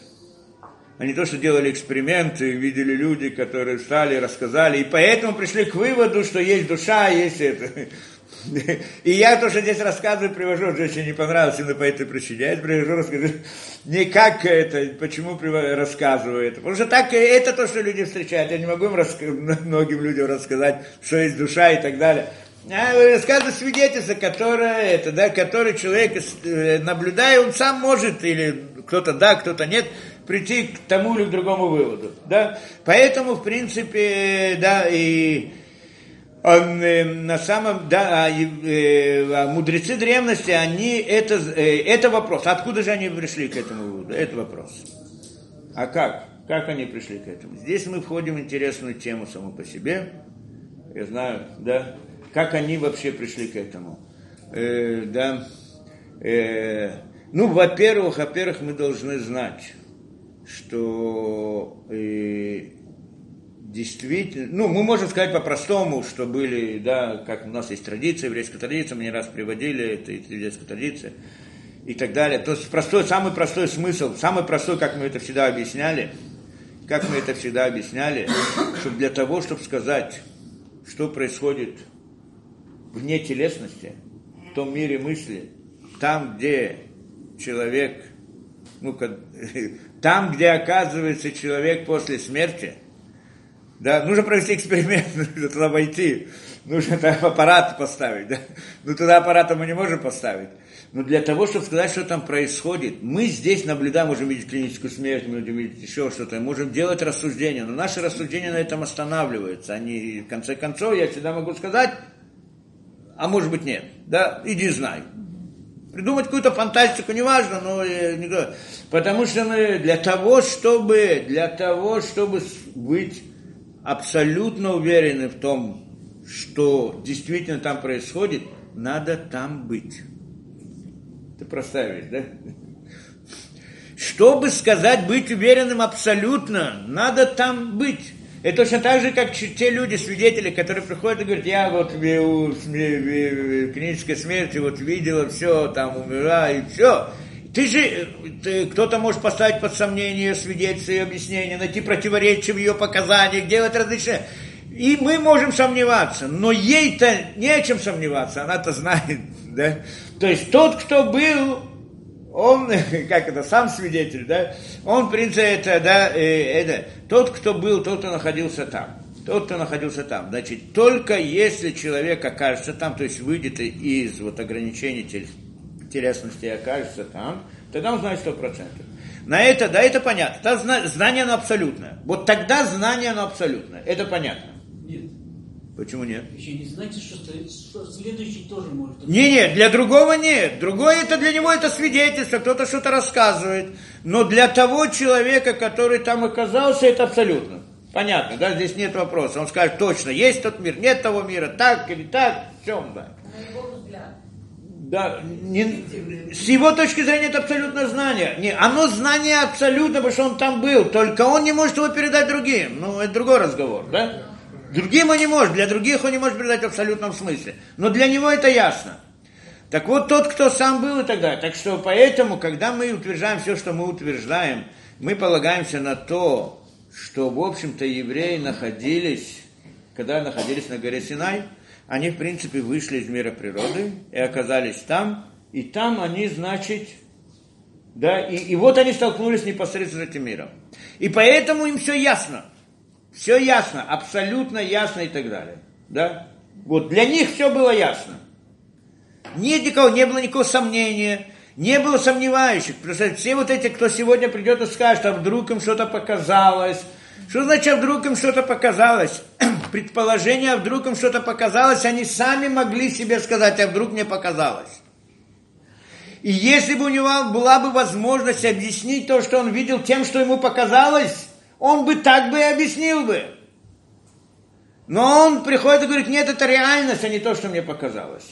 Они то, что делали эксперименты, видели люди, которые встали, рассказали, и поэтому пришли к выводу, что есть душа, есть это. И я то, что здесь рассказываю, привожу, очень не понравилось именно по этой причине. Я это привожу, рассказываю, не как это, почему рассказываю это. Потому что так, это то, что люди встречают. Я не могу им многим людям рассказать, что есть душа и так далее. А рассказываю свидетельство, которое, это, да, который человек, э, наблюдая, он сам может, или кто-то да, кто-то нет, прийти к тому или к другому выводу. Да? Поэтому, в принципе, да, и на самом да, э, а мудрецы древности, они это, э, это вопрос. Откуда же они пришли к этому выводу? Это вопрос. А как? Как они пришли к этому? Здесь мы входим в интересную тему саму по себе. Я знаю, да, как они вообще пришли к этому. Э, да, э, ну, во-первых, во-первых, мы должны знать, что э, действительно, ну, мы можем сказать по-простому, что были, да, как у нас есть традиция, еврейская традиция, мы не раз приводили, это еврейская традиция, и так далее. То есть простой, самый простой смысл, самый простой, как мы это всегда объясняли, как мы это всегда объясняли, что для того, чтобы сказать, что происходит вне телесности, в том мире мысли, там, где человек, ну, там, где оказывается человек после смерти, да, нужно провести эксперимент, нужно туда войти, нужно там аппарат поставить, да, ну туда аппарата мы не можем поставить. Но для того, чтобы сказать, что там происходит, мы здесь наблюдаем, можем видеть клиническую смерть, можем видеть еще что-то, можем делать рассуждения, но наши рассуждения на этом останавливаются. Они, в конце концов, я всегда могу сказать, а может быть нет, да, иди знай. Придумать какую-то фантастику, неважно, но э, не то. Потому что мы для того, чтобы, для того, чтобы быть абсолютно уверены в том, что действительно там происходит, надо там быть. Ты простая вещь, да? Чтобы сказать, быть уверенным абсолютно, надо там быть. Это точно так же, как те люди, свидетели, которые приходят и говорят, я вот в клинической смерти вот видела все, там умерла и все. Ты же, кто-то может поставить под сомнение свидетельства и объяснения, найти противоречия в ее показаниях, делать различные. И мы можем сомневаться, но ей-то не о чем сомневаться, она-то знает, да. То есть тот, кто был он, как это, сам свидетель, да, он, в принципе, это, да, э, это, тот, кто был, тот, кто находился там. Тот, кто находился там. Значит, только если человек окажется там, то есть выйдет из вот ограничений телесности окажется там, тогда он знает сто процентов. На это, да, это понятно. Тогда знание, оно абсолютное. Вот тогда знание, оно абсолютное. Это понятно. Почему нет? Еще не знаете, что, следующий тоже может... Не, нет, для другого нет. Другое это для него это свидетельство, кто-то что-то рассказывает. Но для того человека, который там оказался, это абсолютно. Понятно, да, здесь нет вопроса. Он скажет точно, есть тот мир, нет того мира, так или так, все он да. Да, не, с его точки зрения это абсолютно знание. Не, оно знание абсолютно, потому что он там был, только он не может его передать другим. Ну, это другой разговор, да? Другим он не может, для других он не может передать в абсолютном смысле. Но для него это ясно. Так вот, тот, кто сам был и так далее. Так что поэтому, когда мы утверждаем все, что мы утверждаем, мы полагаемся на то, что, в общем-то, евреи находились, когда находились на горе Синай, они, в принципе, вышли из мира природы и оказались там, и там они, значит, да, и, и вот они столкнулись непосредственно с этим миром. И поэтому им все ясно. Все ясно, абсолютно ясно и так далее. Да? Вот для них все было ясно. Нет никого, не было никакого сомнения, не было сомневающих. Потому все вот эти, кто сегодня придет и скажет, а вдруг им что-то показалось. Что значит, а вдруг им что-то показалось? Предположение, а вдруг им что-то показалось, они сами могли себе сказать, а вдруг мне показалось. И если бы у него была бы возможность объяснить то, что он видел тем, что ему показалось, он бы так бы и объяснил бы. Но он приходит и говорит, нет, это реальность, а не то, что мне показалось.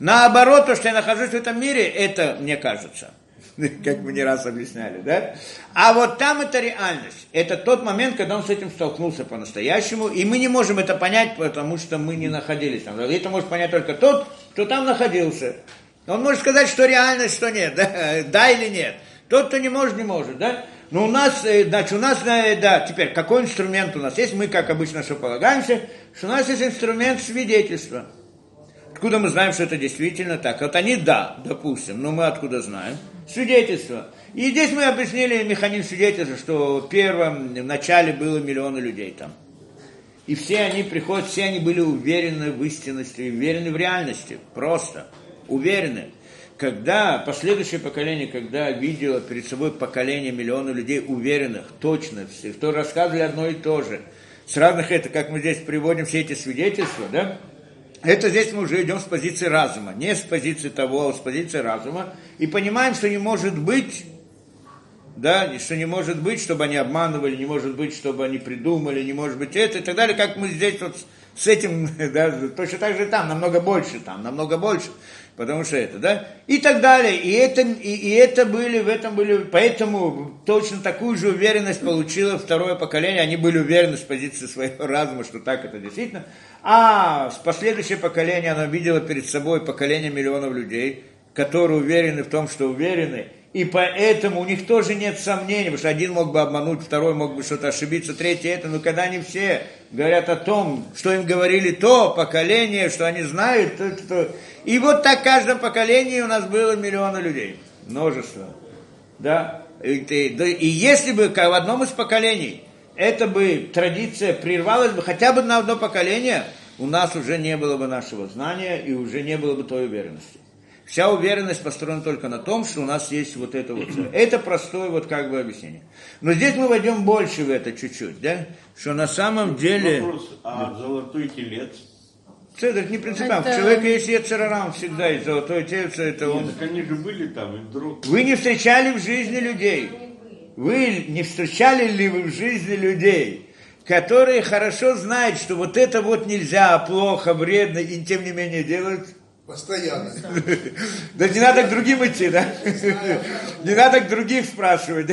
Наоборот, то, что я нахожусь в этом мире, это мне кажется. Как мы не раз объясняли, да? А вот там это реальность. Это тот момент, когда он с этим столкнулся по-настоящему. И мы не можем это понять, потому что мы не находились там. Это может понять только тот, кто там находился. Он может сказать, что реальность, что нет, да, да или нет. Тот, кто не может, не может, да. Но у нас, э, значит, у нас, э, да, теперь, какой инструмент у нас есть? Мы, как обычно, что полагаемся, что у нас есть инструмент свидетельства. Откуда мы знаем, что это действительно так? Вот они, да, допустим, но мы откуда знаем? Свидетельство. И здесь мы объяснили механизм свидетельства, что в первом, в начале было миллионы людей там. И все они приходят, все они были уверены в истинности, уверены в реальности, просто уверены. Когда последующее поколение, когда видело перед собой поколение миллиона людей уверенных, точно все, кто рассказывали одно и то же, с разных это, как мы здесь приводим все эти свидетельства, да, это здесь мы уже идем с позиции разума, не с позиции того, а с позиции разума, и понимаем, что не может быть да, что не может быть, чтобы они обманывали, не может быть, чтобы они придумали, не может быть это и так далее, как мы здесь вот с этим, да, точно так же там, намного больше там, намного больше, потому что это, да, и так далее, и это, и, и это были, в этом были, поэтому точно такую же уверенность получило второе поколение, они были уверены с позиции своего разума, что так это действительно, а последующее поколение, оно видело перед собой поколение миллионов людей, которые уверены в том, что уверены, и поэтому у них тоже нет сомнений, потому что один мог бы обмануть, второй мог бы что-то ошибиться, третий это, но когда они все говорят о том, что им говорили то поколение, что они знают, то, то, и вот так в каждом поколении у нас было миллионы людей, множество, да, и, и, и если бы в одном из поколений эта бы традиция прервалась бы хотя бы на одно поколение, у нас уже не было бы нашего знания и уже не было бы той уверенности. Вся уверенность построена только на том, что у нас есть вот это вот. Это простое вот как бы объяснение. Но здесь мы войдем больше в это чуть-чуть, да? Что на самом деле... Вопрос, а золотой телец? Это не принципиально. Это... У человека есть Ецарарам всегда, и золотой телец, это он... Нет, так они же были там, и вдруг... Вы не встречали в жизни людей. Вы не встречали ли вы в жизни людей, которые хорошо знают, что вот это вот нельзя, плохо, вредно, и тем не менее делают? Постоянно. Да не надо к другим идти, да? Не надо к другим спрашивать.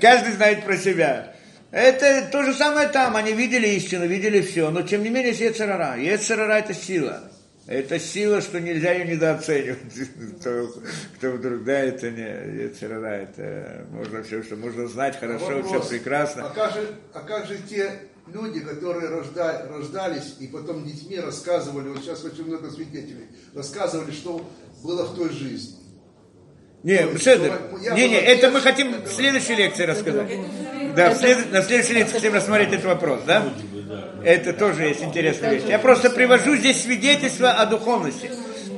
Каждый знает про себя. Это то же самое там. Они видели истину, видели все. Но тем не менее есть Ецарара. Ецарара это сила. Это сила, что нельзя ее недооценивать. Кто, кто вдруг, да, это не Ецарара, это можно все, что можно знать хорошо, Вопрос. все прекрасно. А как же, а как же те люди, которые рожда, рождались и потом детьми рассказывали, вот сейчас очень много свидетелей, рассказывали, что было в той жизни. Не, есть, Седер, не, не, это мы хотим в следующей лекции рассказать. Да, в след- на следующей лекции хотим рассмотреть этот вопрос, да? Это тоже есть интересная вещь. Я просто привожу здесь свидетельство о духовности.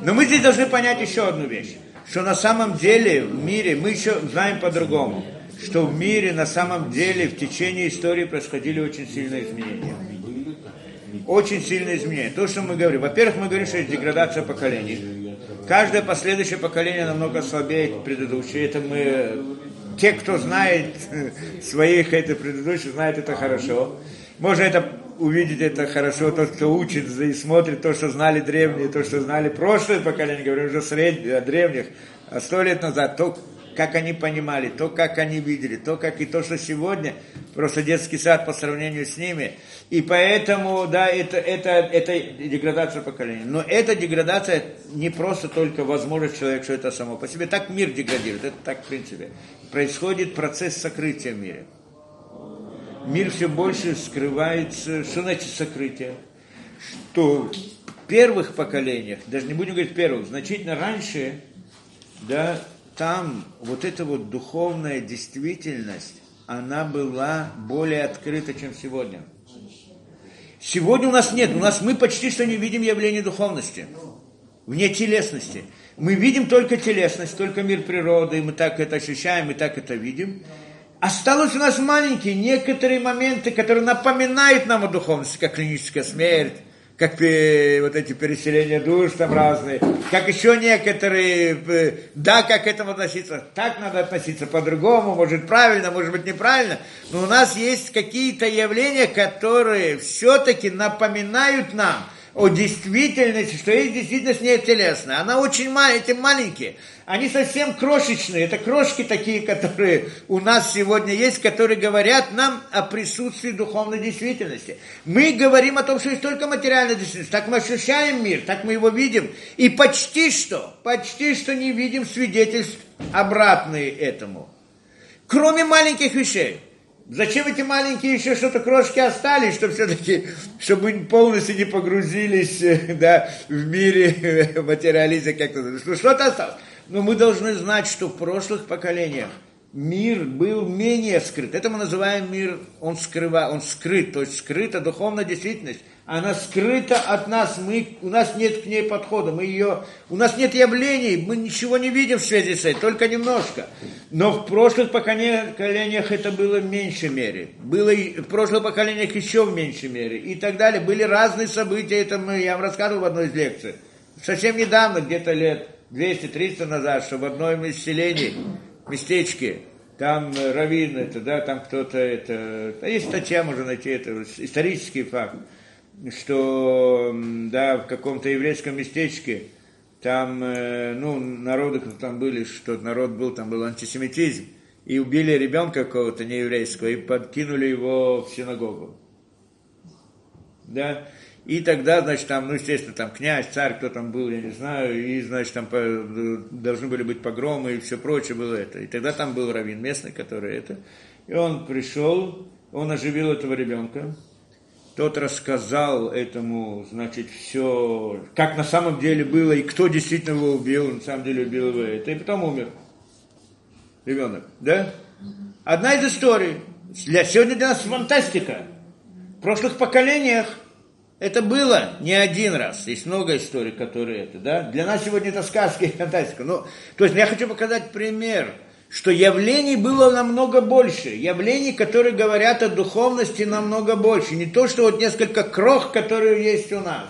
Но мы здесь должны понять еще одну вещь, что на самом деле в мире, мы еще знаем по-другому, что в мире на самом деле в течение истории происходили очень сильные изменения. Очень сильные изменения. То, что мы говорим. Во-первых, мы говорим, что есть деградация поколений. Каждое последующее поколение намного слабее предыдущее. Это мы, те, кто знает своих, это предыдущих, знает это хорошо. Можно это увидеть это хорошо, тот, кто учит и смотрит то, что знали древние, то, что знали прошлое поколение, говорю уже средних, о древних, а сто лет назад, то, как они понимали, то, как они видели, то, как и то, что сегодня, просто детский сад по сравнению с ними. И поэтому, да, это, это, это деградация поколения. Но эта деградация не просто только возможность человека, что это само по себе. Так мир деградирует, это так в принципе. Происходит процесс сокрытия в мире. Мир все больше скрывается. Что значит сокрытие? Что в первых поколениях, даже не будем говорить первых, значительно раньше, да, там вот эта вот духовная действительность, она была более открыта, чем сегодня. Сегодня у нас нет, у нас мы почти что не видим явления духовности, вне телесности. Мы видим только телесность, только мир природы, и мы так это ощущаем, мы так это видим. Осталось у нас маленькие некоторые моменты, которые напоминают нам о духовности, как клиническая смерть, как вот эти переселения душ там разные, как еще некоторые, э, да, как к этому относиться, так надо относиться по-другому, может правильно, может быть неправильно, но у нас есть какие-то явления, которые все-таки напоминают нам о действительности, что есть действительность не телесная. Она очень маленькая, маленькие. Они совсем крошечные. Это крошки такие, которые у нас сегодня есть, которые говорят нам о присутствии духовной действительности. Мы говорим о том, что есть только материальная действительность. Так мы ощущаем мир, так мы его видим. И почти что, почти что не видим свидетельств обратные этому. Кроме маленьких вещей. Зачем эти маленькие еще что-то крошки остались, чтобы все-таки, чтобы мы полностью не погрузились да, в мире материализма как-то. Что-то осталось. Но мы должны знать, что в прошлых поколениях мир был менее скрыт. Это мы называем мир, он, скрыва, он скрыт, то есть скрыта духовная действительность. Она скрыта от нас, мы, у нас нет к ней подхода, мы ее, у нас нет явлений, мы ничего не видим в связи с этим, только немножко. Но в прошлых поколениях это было в меньшей мере. Было в прошлых поколениях еще в меньшей мере. И так далее. Были разные события, это мы, я вам рассказывал в одной из лекций. Совсем недавно, где-то лет 200-300 назад, что в одном из селений, местечке, там раввин, это, да, там кто-то, это, есть статья, можно найти, это исторический факт, что, да, в каком-то еврейском местечке, там, ну, народы там были, что народ был, там был антисемитизм, и убили ребенка какого-то нееврейского и подкинули его в синагогу. Да, и тогда, значит, там, ну, естественно, там князь, царь, кто там был, я не знаю, и, значит, там по, должны были быть погромы и все прочее было это. И тогда там был раввин местный, который это. И он пришел, он оживил этого ребенка. Тот рассказал этому, значит, все, как на самом деле было, и кто действительно его убил, на самом деле убил его это. И потом умер ребенок, да? Одна из историй. Для, сегодня для нас фантастика. В прошлых поколениях это было не один раз. Есть много историй, которые это, да. Для нас сегодня это сказки и фантастика. Ну, то есть я хочу показать пример, что явлений было намного больше. Явлений, которые говорят о духовности, намного больше. Не то, что вот несколько крох, которые есть у нас.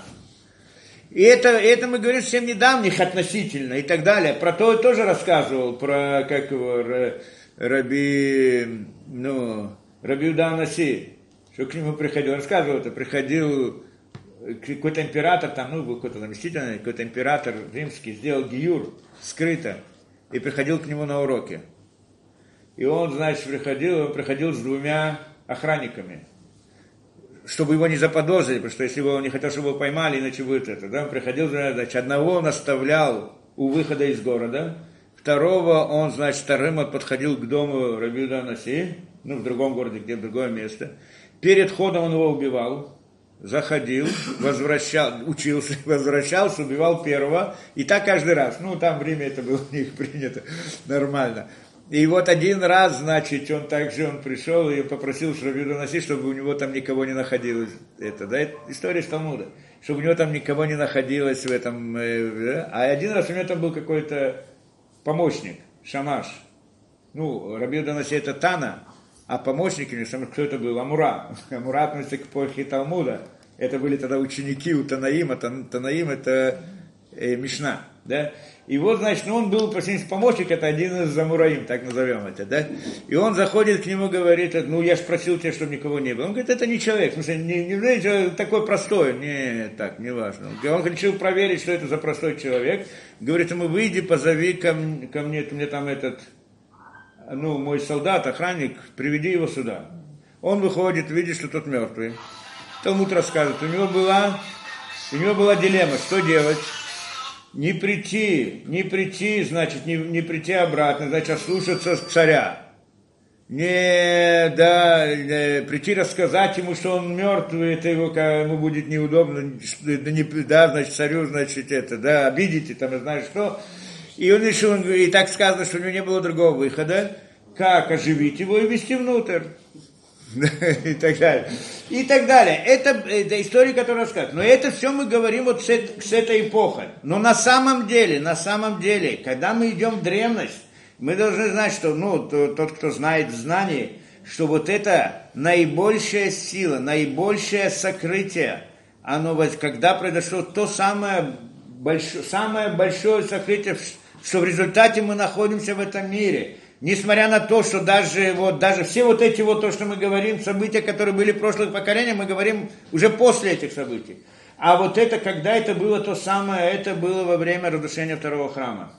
И это, это мы говорим совсем недавних относительно и так далее. Про то я тоже рассказывал, про как его, Раби, ну, Раби Уданаси, что к нему приходил, рассказывал это, приходил какой-то император, там, ну, какой-то заместитель, какой-то император римский сделал гиюр скрыто и приходил к нему на уроки. И он, значит, приходил, он приходил с двумя охранниками, чтобы его не заподозрили, потому что если бы он не хотел, чтобы его поймали, иначе будет это. Да? Он приходил, значит, одного он оставлял у выхода из города, второго он, значит, вторым подходил к дому Рабиуда Наси, ну, в другом городе, где в другое место. Перед ходом он его убивал, заходил, возвращал, учился, возвращался, убивал первого, и так каждый раз. Ну, там время это было у них принято нормально. И вот один раз, значит, он также он пришел и попросил Шравиду носить, чтобы у него там никого не находилось. Это, да, это история из Талмуда. Чтобы у него там никого не находилось в этом. Э, а один раз у него там был какой-то помощник, шамаш. Ну, Рабиу Данаси это Тана, а помощниками, кто это был? Амура. Амура относится к эпохе Талмуда. Это были тогда ученики у Танаима. Танаим это э, Мишна. Да? И вот, значит, ну, он был помощник, это один из Амураим, так назовем это, да? И он заходит к нему, говорит, ну, я же просил тебя, чтобы никого не было. Он говорит, это не человек, в смысле, не, не знаете, такой простой, не, так, не важно. Он решил проверить, что это за простой человек. Говорит ему, выйди, позови ко, ко мне, мне там этот, ну, мой солдат, охранник, приведи его сюда. Он выходит, видит, что тот мертвый. Талмуд рассказывает, у него была, у него была дилемма, что делать. Не прийти, не прийти, значит, не, не прийти обратно, значит, ослушаться царя. Не, да, не, прийти рассказать ему, что он мертвый, это его, ему будет неудобно, да, не, да, значит, царю, значит, это, да, обидите, там, знаешь что. И он решил, и так сказано, что у него не было другого выхода, как оживить его и ввести внутрь. и так далее. И так далее. Это, это история, которая рассказывает. Но это все мы говорим вот с, с этой эпохой. Но на самом деле, на самом деле, когда мы идем в древность, мы должны знать, что ну, тот, кто знает знание, что вот это наибольшая сила, наибольшее сокрытие, оно, когда произошло то самое большое, самое большое сокрытие что в результате мы находимся в этом мире. Несмотря на то, что даже, вот, даже все вот эти вот, то, что мы говорим, события, которые были в прошлых поколениях, мы говорим уже после этих событий. А вот это, когда это было то самое, это было во время разрушения второго храма.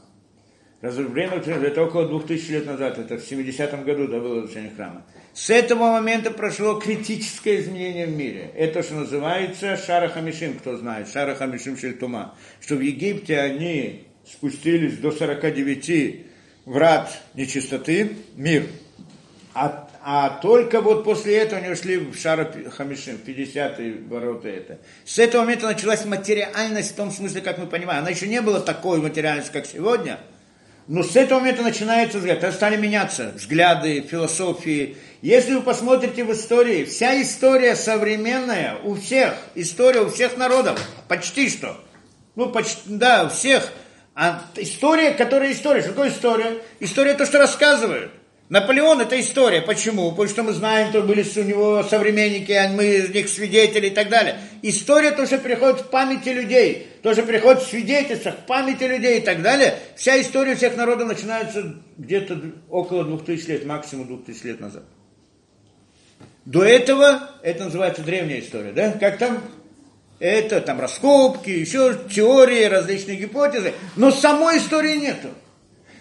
Время, это около 2000 лет назад, это в 70-м году да, было разрушение храма. С этого момента прошло критическое изменение в мире. Это, что называется Шара Хамишим, кто знает, Шара Хамишим Шельтума. Что в Египте они спустились до 49 врат нечистоты, мир. А, а только вот после этого они ушли в Шара Хамишим, 50-е ворота это. С этого момента началась материальность в том смысле, как мы понимаем. Она еще не была такой материальности, как сегодня – но с этого момента начинается взгляд. Это стали меняться взгляды, философии. Если вы посмотрите в истории, вся история современная у всех, история у всех народов, почти что. Ну, почти, да, у всех. А история, которая история. Что такое история? История то, что рассказывают. Наполеон это история. Почему? Потому что мы знаем, что были у него современники, а мы из них свидетели и так далее. История тоже приходит в памяти людей, тоже приходит в свидетельствах, в памяти людей и так далее. Вся история всех народов начинается где-то около 2000 лет, максимум 2000 лет назад. До этого это называется древняя история, да? Как там это там раскопки, еще теории, различные гипотезы, но самой истории нету.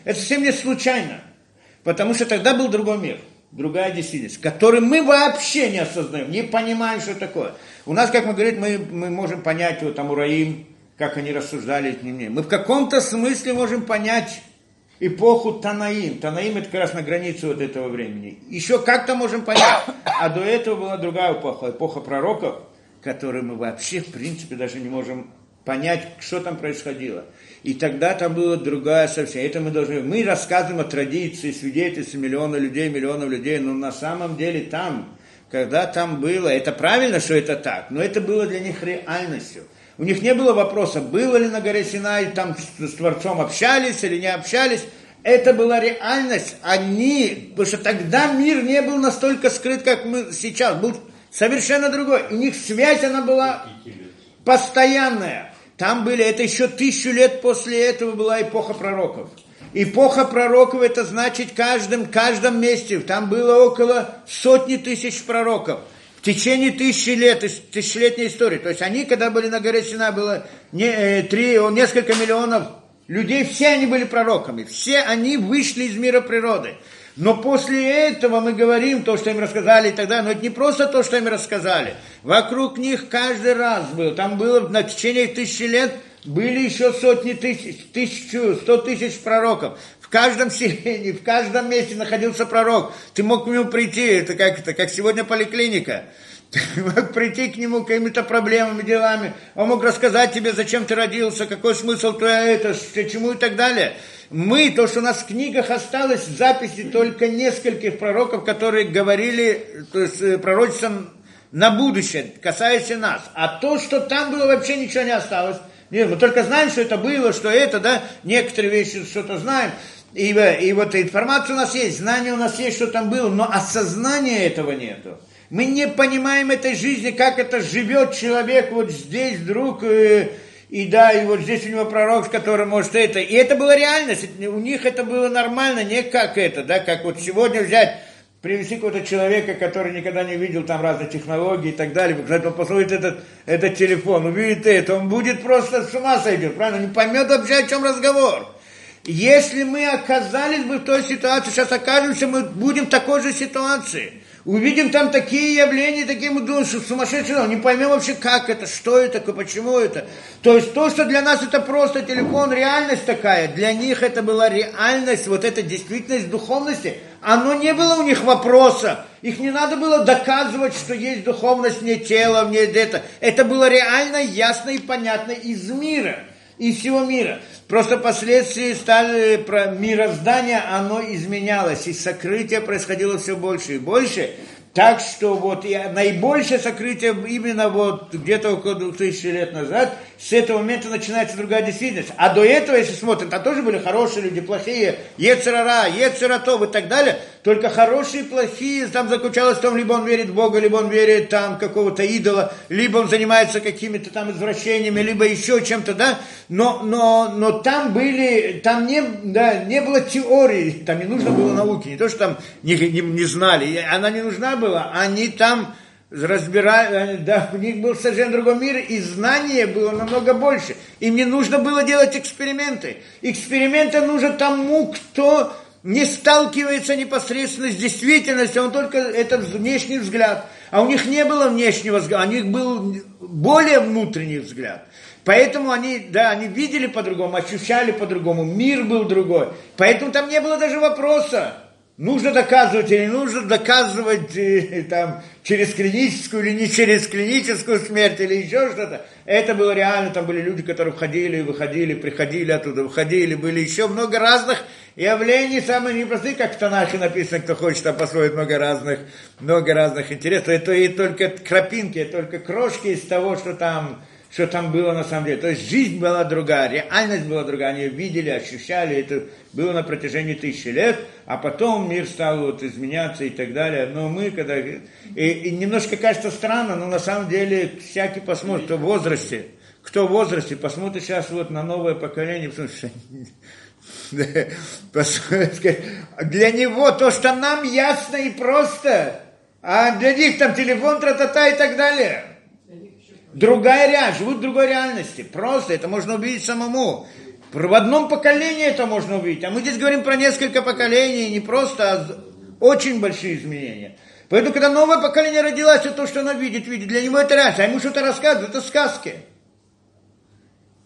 Это совсем не случайно. Потому что тогда был другой мир, другая действительность, который мы вообще не осознаем, не понимаем, что такое. У нас, как мы говорим, мы, мы можем понять вот там Ураим, как они рассуждали с ним. Мы в каком-то смысле можем понять эпоху Танаим. Танаим это как раз на границе вот этого времени. Еще как-то можем понять. А до этого была другая эпоха, эпоха пророков, которую мы вообще, в принципе, даже не можем понять, что там происходило. И тогда там была другая совсем. Это мы должны... Мы рассказываем о традиции, свидетельстве миллиона людей, миллионов людей, но на самом деле там, когда там было, это правильно, что это так, но это было для них реальностью. У них не было вопроса, было ли на горе Синай, там с Творцом общались или не общались. Это была реальность. Они, потому что тогда мир не был настолько скрыт, как мы сейчас. Был совершенно другой. У них связь, она была постоянная. Там были, это еще тысячу лет после этого была эпоха пророков. Эпоха пророков, это значит, каждом, каждом месте, там было около сотни тысяч пророков. В течение тысячи лет, тысячелетней истории. То есть они, когда были на горе Сина, было не, э, три, несколько миллионов людей, все они были пророками. Все они вышли из мира природы. Но после этого мы говорим то, что им рассказали и так. Но это не просто то, что им рассказали. Вокруг них каждый раз был. Там было на течение тысячи лет были еще сотни тысяч, тысячу, сто тысяч пророков. В каждом селении, в каждом месте находился пророк. Ты мог к нему прийти, это как, это как сегодня поликлиника. Мог прийти к нему какими-то проблемами, делами. Он мог рассказать тебе, зачем ты родился, какой смысл твоя это, чему и так далее. Мы, то, что у нас в книгах осталось, записи только нескольких пророков, которые говорили, то есть э, пророчеством на будущее, касаясь нас. А то, что там было, вообще ничего не осталось. Нет, мы только знаем, что это было, что это, да, некоторые вещи что-то знаем. И, э, и вот информация у нас есть, знание у нас есть, что там было, но осознания этого нету. Мы не понимаем этой жизни, как это живет человек вот здесь вдруг, э, и да, и вот здесь у него пророк, который может это. И это была реальность, у них это было нормально, не как это, да, как вот сегодня взять, привести какого-то человека, который никогда не видел там разные технологии и так далее, сказать, он посмотрит этот, этот телефон, увидит это, он будет просто с ума сойдет, правильно, не поймет вообще, о чем разговор. Если мы оказались бы в той ситуации, сейчас окажемся, мы будем в такой же ситуации – увидим там такие явления, такие мы думаем, что сумасшедшие, не поймем вообще, как это, что это, почему это. То есть то, что для нас это просто телефон, реальность такая, для них это была реальность, вот эта действительность духовности, оно не было у них вопроса, их не надо было доказывать, что есть духовность, не тело, не это. Это было реально ясно и понятно из мира, из всего мира. Просто последствия стали про мироздание, оно изменялось, и сокрытие происходило все больше и больше. Так что вот и наибольшее сокрытие именно вот где-то около 2000 лет назад, с этого момента начинается другая действительность. А до этого, если смотрим, там тоже были хорошие люди, плохие, Ецерара, Ецератов и так далее. Только хорошие и плохие, там заключалось в том, либо он верит в Бога, либо он верит там какого-то идола, либо он занимается какими-то там извращениями, либо еще чем-то, да. Но, но, но там были, там не, да, не было теории, там не нужно было науки, не то, что там не, не, не знали, она не нужна была, они там разбирали, да, у них был совершенно другой мир, и знания было намного больше. Им не нужно было делать эксперименты. Эксперименты нужны тому, кто не сталкивается непосредственно с действительностью, он только этот внешний взгляд. А у них не было внешнего взгляда, у них был более внутренний взгляд. Поэтому они, да, они видели по-другому, ощущали по-другому, мир был другой. Поэтому там не было даже вопроса, нужно доказывать или нужно доказывать э, там, через клиническую или не через клиническую смерть или еще что-то. Это было реально, там были люди, которые входили, выходили, приходили оттуда, выходили, были еще много разных явлений, самые непростые, как в Танахе написано, кто хочет, там построить много разных, много разных интересов. Это и только крапинки, только крошки из того, что там что там было на самом деле. То есть жизнь была другая, реальность была другая, они видели, ощущали, это было на протяжении тысячи лет, а потом мир стал вот изменяться и так далее. Но мы, когда... И, и немножко кажется странно, но на самом деле всякий посмотрит, кто в возрасте, кто в возрасте, посмотрит сейчас вот на новое поколение, потому что для него то, что нам ясно и просто, а для них там телефон, тра-та-та и так далее – Другая реальность, живут в другой реальности. Просто это можно увидеть самому. В одном поколении это можно увидеть. А мы здесь говорим про несколько поколений, не просто, а очень большие изменения. Поэтому, когда новое поколение родилось, это то, что оно видит, видит. Для него это реальность. А ему что-то рассказывают, это сказки.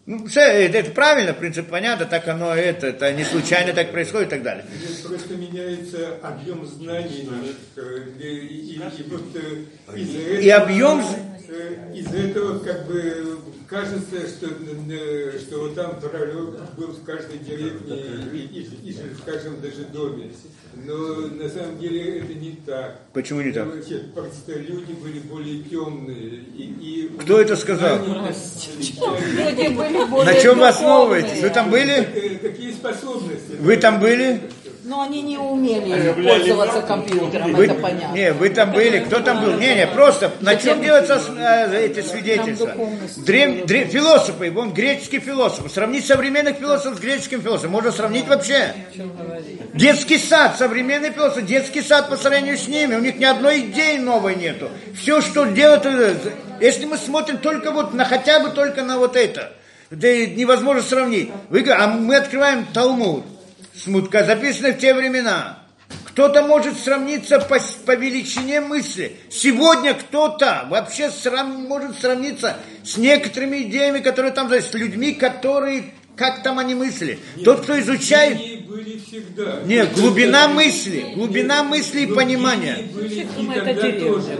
Ну, все, это, это правильно, принцип понятно, так оно это, это не случайно так происходит и так далее. Здесь просто меняется объем знаний и, и, и, и, вот, э, этого, и объем э, из этого как бы кажется, что, э, что вот там пророк был в каждой деревне и, и, и, в каждом даже доме. Но на самом деле это не так. Почему не так? Просто люди были более темные. И, и Кто это сказал? Люди были более На чем вы основываетесь? Вы там были? Э, Какие способности? Вы там были? Но они не умели пользоваться компьютером, Вы, это понятно. не, вы там были, кто там был? Не, не, просто на чем делаются э, эти свидетельства? Древ, древ- философы, вон греческие философы. Сравнить современных философов с греческим философом. Можно сравнить вообще. Детский сад, современный философ, детский сад по сравнению с ними. У них ни одной идеи новой нету. Все, что делают, э, если мы смотрим только вот на хотя бы только на вот это, да и невозможно сравнить. Вы, а мы открываем Талмуд, смутка, записанный в те времена. Кто-то может сравниться по, по величине мысли. Сегодня кто-то вообще срав- может сравниться с некоторыми идеями, которые там, есть, с людьми, которые, как там они мысли. Тот, кто изучает, Они были всегда. нет, глубина мысли, глубина мысли и понимания. были и тогда тоже.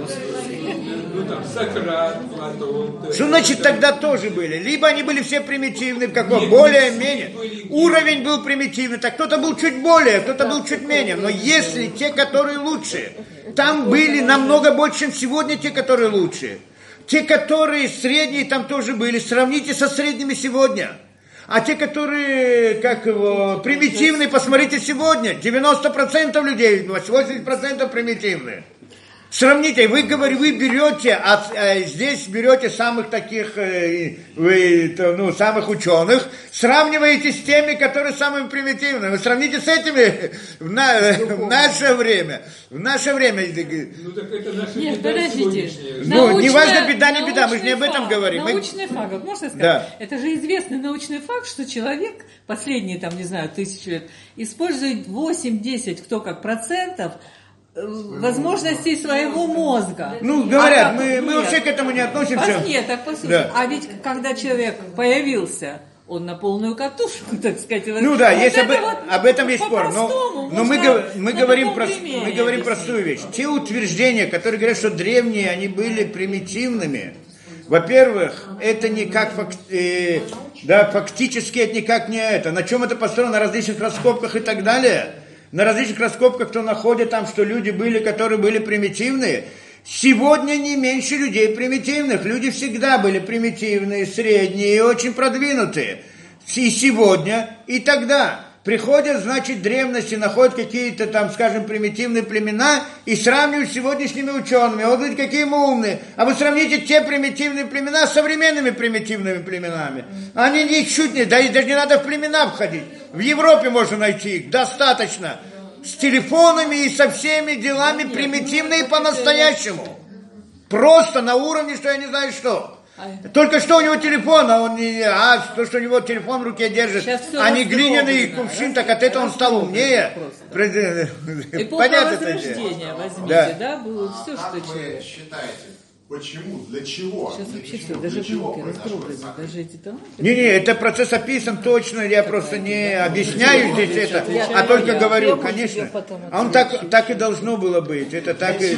Ну там Сократ, Платон. Что значит тогда тоже были? Либо они были все примитивны, в каком более-менее. Уровень был примитивный, так кто-то был чуть более, кто-то был чуть менее. Но если те, которые лучше, там были намного больше, чем сегодня те, которые лучше. Те, которые средние, там тоже были. Сравните со средними сегодня. А те, которые, как его, примитивные, посмотрите сегодня. 90% людей, 80% примитивные. Сравните, вы говорите, вы берете, от, э, здесь берете самых таких, э, вы, то, ну, самых ученых, сравниваете с теми, которые самые примитивные. Вы сравните с этими в, на- в наше время. В наше время. Ну так это наша Нет, беда подождите. Ну, не важно, беда, не беда, мы же не об этом научный говорим. факт, Мы- Научный факт, вот можно сказать? Да. Это же известный научный факт, что человек последние, там, не знаю, тысячу лет, использует 8-10, кто как процентов, э, возможностей своего мозга. Ну, говорят, А мы, мы вообще к этому не относимся. Пос- Нет, так послушай. Да. А ведь когда человек появился, он на полную катушку, так сказать. Ну да, Вот есть об, это вот об этом есть спор. Но, но мы, мы говорим, примере мы говорим простую вещь. Те утверждения, которые говорят, что древние, они были примитивными, во-первых, это никак фак- э, да, фактически это никак не это. На чем это построено? На различных раскопках и так далее. На различных раскопках, кто находит там, что люди были, которые были примитивные. Сегодня не меньше людей примитивных. Люди всегда были примитивные, средние и очень продвинутые. И сегодня, и тогда. Приходят, значит, древности, находят какие-то там, скажем, примитивные племена и сравнивают с сегодняшними учеными. Вот говорите, какие мы умные. А вы сравните те примитивные племена с современными примитивными племенами. Они ничуть не, да и даже не надо в племена входить. В Европе можно найти их, достаточно. С телефонами и со всеми делами примитивные по-настоящему. Просто на уровне, что я не знаю что. Только что у него телефон, а он не, а то, что у него телефон в руке держит, а не глиняный кувшин, так от этого он стал умнее. Понятно это Возрождения возьмите, Да. да, было все, А что человек. считаете, почему, для чего? Сейчас для вообще чего, все, даже внуки это? даже эти там. Не-не, это процесс описан точно, я просто не объясняю здесь это, а только говорю, конечно. А он так, так и должно было быть, это так и...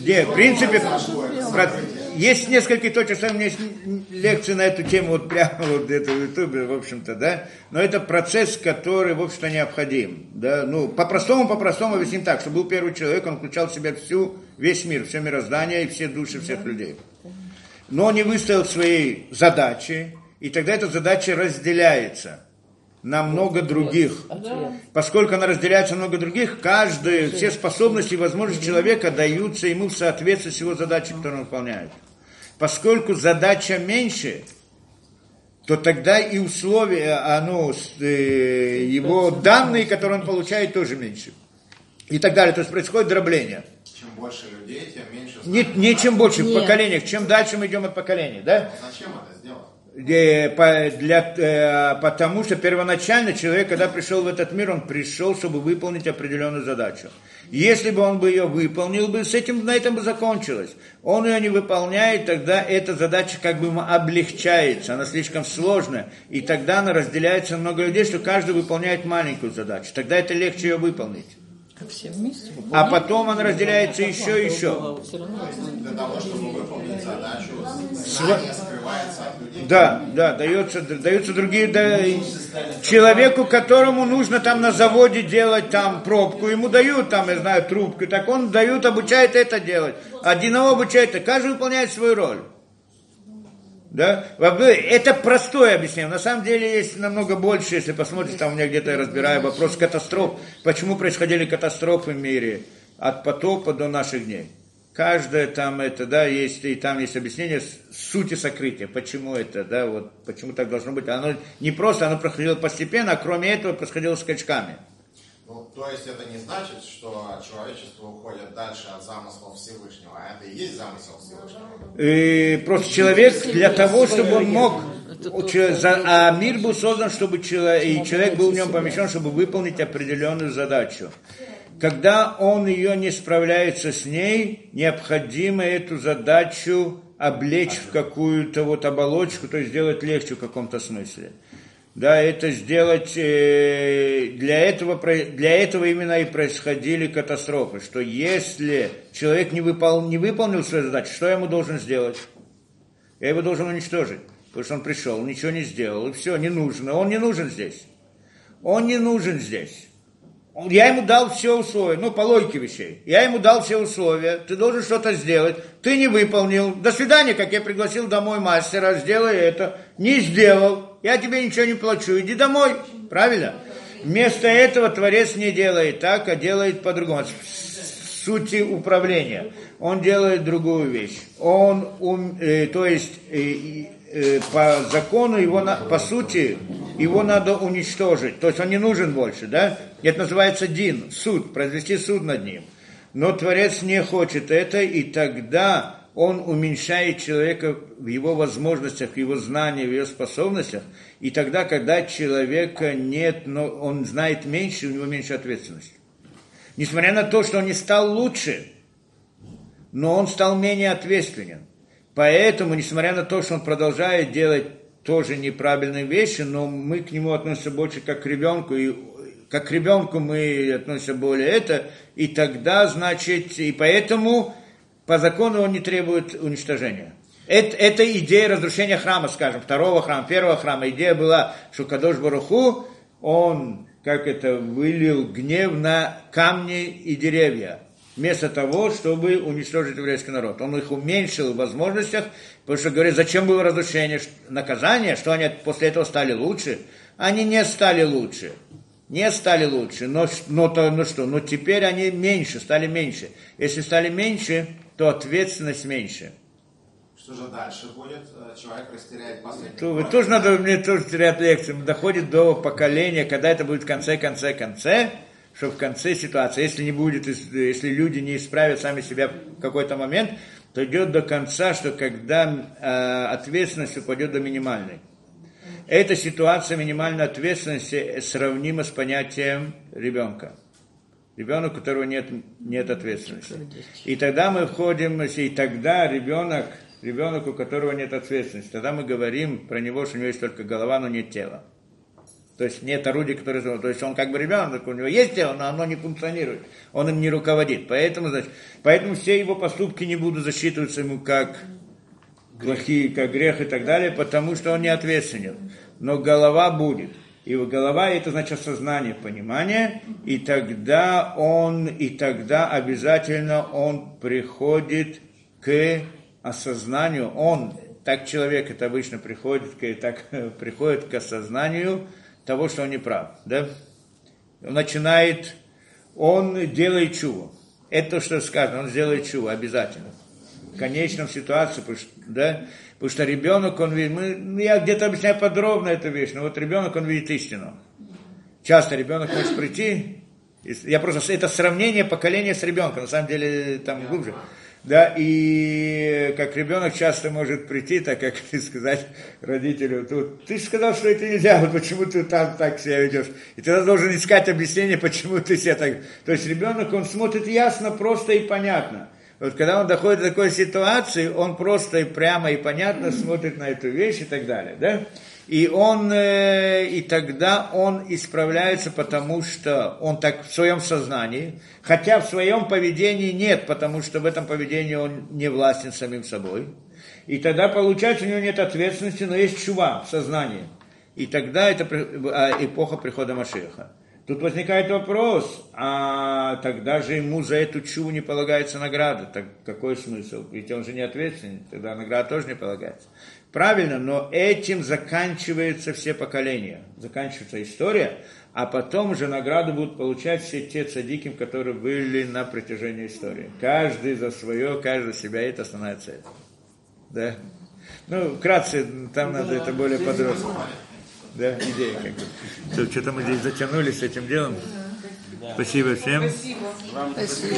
Не, в принципе, есть несколько точек, у меня есть лекции на эту тему вот прямо вот где-то в Ютубе, в общем-то, да, но это процесс, который, в общем-то, необходим, да, ну, по-простому, по-простому объясним так, что был первый человек, он включал в себя всю, весь мир, все мироздание и все души всех людей. Но он не выставил своей задачи, и тогда эта задача разделяется на много других. Поскольку она разделяется на много других, каждый, все способности и возможности человека даются ему в соответствии с его задачей, которую он выполняет. Поскольку задача меньше, то тогда и условия, а, ну, с, э, его данные, которые он получает, тоже меньше. И так далее. То есть происходит дробление. Чем больше людей, тем меньше... Не, не чем больше, в поколениях. Чем дальше мы идем от поколения, да? Зачем это сделать? Для, э, потому что первоначально человек, когда пришел в этот мир, он пришел, чтобы выполнить определенную задачу. Если бы он бы ее выполнил, бы, с этим на этом бы закончилось. Он ее не выполняет, тогда эта задача как бы облегчается, она слишком сложная. И тогда она разделяется на много людей, что каждый выполняет маленькую задачу. Тогда это легче ее выполнить. Все вместе. А потом она разделяется еще и еще. Для того, чтобы выполнить задачу, знание скрывается от людей. Да, да, дается, даются другие, да, человеку, которому нужно там на заводе делать там пробку, ему дают там, я знаю, трубку, так он дают, обучает это делать. Одного обучает, каждый выполняет свою роль. Да? Это простое объяснение. На самом деле есть намного больше, если посмотрите, там у меня где-то я разбираю вопрос катастроф. Почему происходили катастрофы в мире от потопа до наших дней. Каждое там это, да, есть, и там есть объяснение сути сокрытия. Почему это, да, вот, почему так должно быть. Оно не просто, оно происходило постепенно, а кроме этого происходило скачками. То есть это не значит, что человечество уходит дальше от замыслов Всевышнего, а это и есть замысел Всевышнего. И просто человек для того, чтобы он мог, а мир был создан, чтобы человек, и человек был в нем помещен, чтобы выполнить определенную задачу. Когда он ее не справляется с ней, необходимо эту задачу облечь в какую-то вот оболочку, то есть сделать легче в каком-то смысле. Да, это сделать, э, для этого, для этого именно и происходили катастрофы, что если человек не, выпол, не выполнил свою задачу, что я ему должен сделать? Я его должен уничтожить, потому что он пришел, ничего не сделал, и все, не нужно, он не нужен здесь. Он не нужен здесь. Я ему дал все условия, ну, по логике вещей. Я ему дал все условия, ты должен что-то сделать, ты не выполнил. До свидания, как я пригласил домой мастера, сделай это. Не сделал, я тебе ничего не плачу, иди домой. Правильно? Вместо этого Творец не делает так, а делает по-другому. С сути управления. Он делает другую вещь. Он, ум- э, то есть, э, э, по закону его, по сути, его надо уничтожить. То есть он не нужен больше, да? Это называется дин, суд, произвести суд над ним. Но Творец не хочет это, и тогда он уменьшает человека в его возможностях, в его знаниях, в его способностях. И тогда, когда человека нет, но он знает меньше, у него меньше ответственности. Несмотря на то, что он не стал лучше, но он стал менее ответственен. Поэтому, несмотря на то, что он продолжает делать тоже неправильные вещи, но мы к нему относимся больше как к ребенку, и как к ребенку мы относимся более это, и тогда, значит, и поэтому по закону он не требует уничтожения. Это, это идея разрушения храма, скажем, второго храма, первого храма. Идея была, что Кадош Баруху, он, как это, вылил гнев на камни и деревья, вместо того, чтобы уничтожить еврейский народ. Он их уменьшил в возможностях, потому что говорит, зачем было разрушение, наказание, что они после этого стали лучше. Они не стали лучше. Не стали лучше, но, но, то, ну что, но теперь они меньше, стали меньше. Если стали меньше, то ответственность меньше. Что же дальше будет? Э, Человек растеряет последний То, тоже надо мне тоже терять лекции. Доходит до поколения, когда это будет в конце, конце, конце, что в конце ситуации, если не будет, если люди не исправят сами себя в какой-то момент, то идет до конца, что когда э, ответственность упадет до минимальной. Эта ситуация минимальной ответственности сравнима с понятием ребенка. Ребенок, у которого нет, нет ответственности. И тогда мы входим, и тогда ребенок, ребенок, у которого нет ответственности, тогда мы говорим про него, что у него есть только голова, но нет тела. То есть нет орудий, которые... То есть он как бы ребенок, у него есть тело, но оно не функционирует. Он им не руководит. Поэтому, значит, поэтому все его поступки не будут засчитываться ему как плохие, как грех и так далее, потому что он не ответственен. Но голова будет. И голова это значит сознание, понимание, и тогда он, и тогда обязательно он приходит к осознанию, он, так человек это обычно приходит, к, так приходит к осознанию того, что он не прав, да? Он начинает, он делает чуву. Это то, что сказано, он сделает чуву обязательно конечном ситуации, потому что, да, потому что ребенок, он видит, мы, ну, я где-то объясняю подробно эту вещь, но вот ребенок, он видит истину. Часто ребенок может прийти, я просто, это сравнение поколения с ребенком, на самом деле там глубже. Да, и как ребенок часто может прийти, так как сказать родителю, тут, ты сказал, что это нельзя, вот почему ты там так себя ведешь. И тогда должен искать объяснение, почему ты себя так... То есть ребенок, он смотрит ясно, просто и понятно. Вот когда он доходит до такой ситуации, он просто и прямо и понятно смотрит на эту вещь и так далее, да? И он, э, и тогда он исправляется, потому что он так в своем сознании, хотя в своем поведении нет, потому что в этом поведении он не властен самим собой. И тогда получается, у него нет ответственности, но есть чува в сознании. И тогда это а, эпоха прихода Машеха. Тут возникает вопрос, а тогда же ему за эту чуву не полагается награда. Так какой смысл? Ведь он же не ответственен, тогда награда тоже не полагается. Правильно, но этим заканчиваются все поколения, заканчивается история, а потом уже награду будут получать все те цадики, которые были на протяжении истории. Каждый за свое, каждый за себя, это основная цель. Да? Ну, вкратце, там надо это более подробно да, идея как бы. Что, что-то мы здесь затянули с этим делом. Спасибо всем. Спасибо. Спасибо.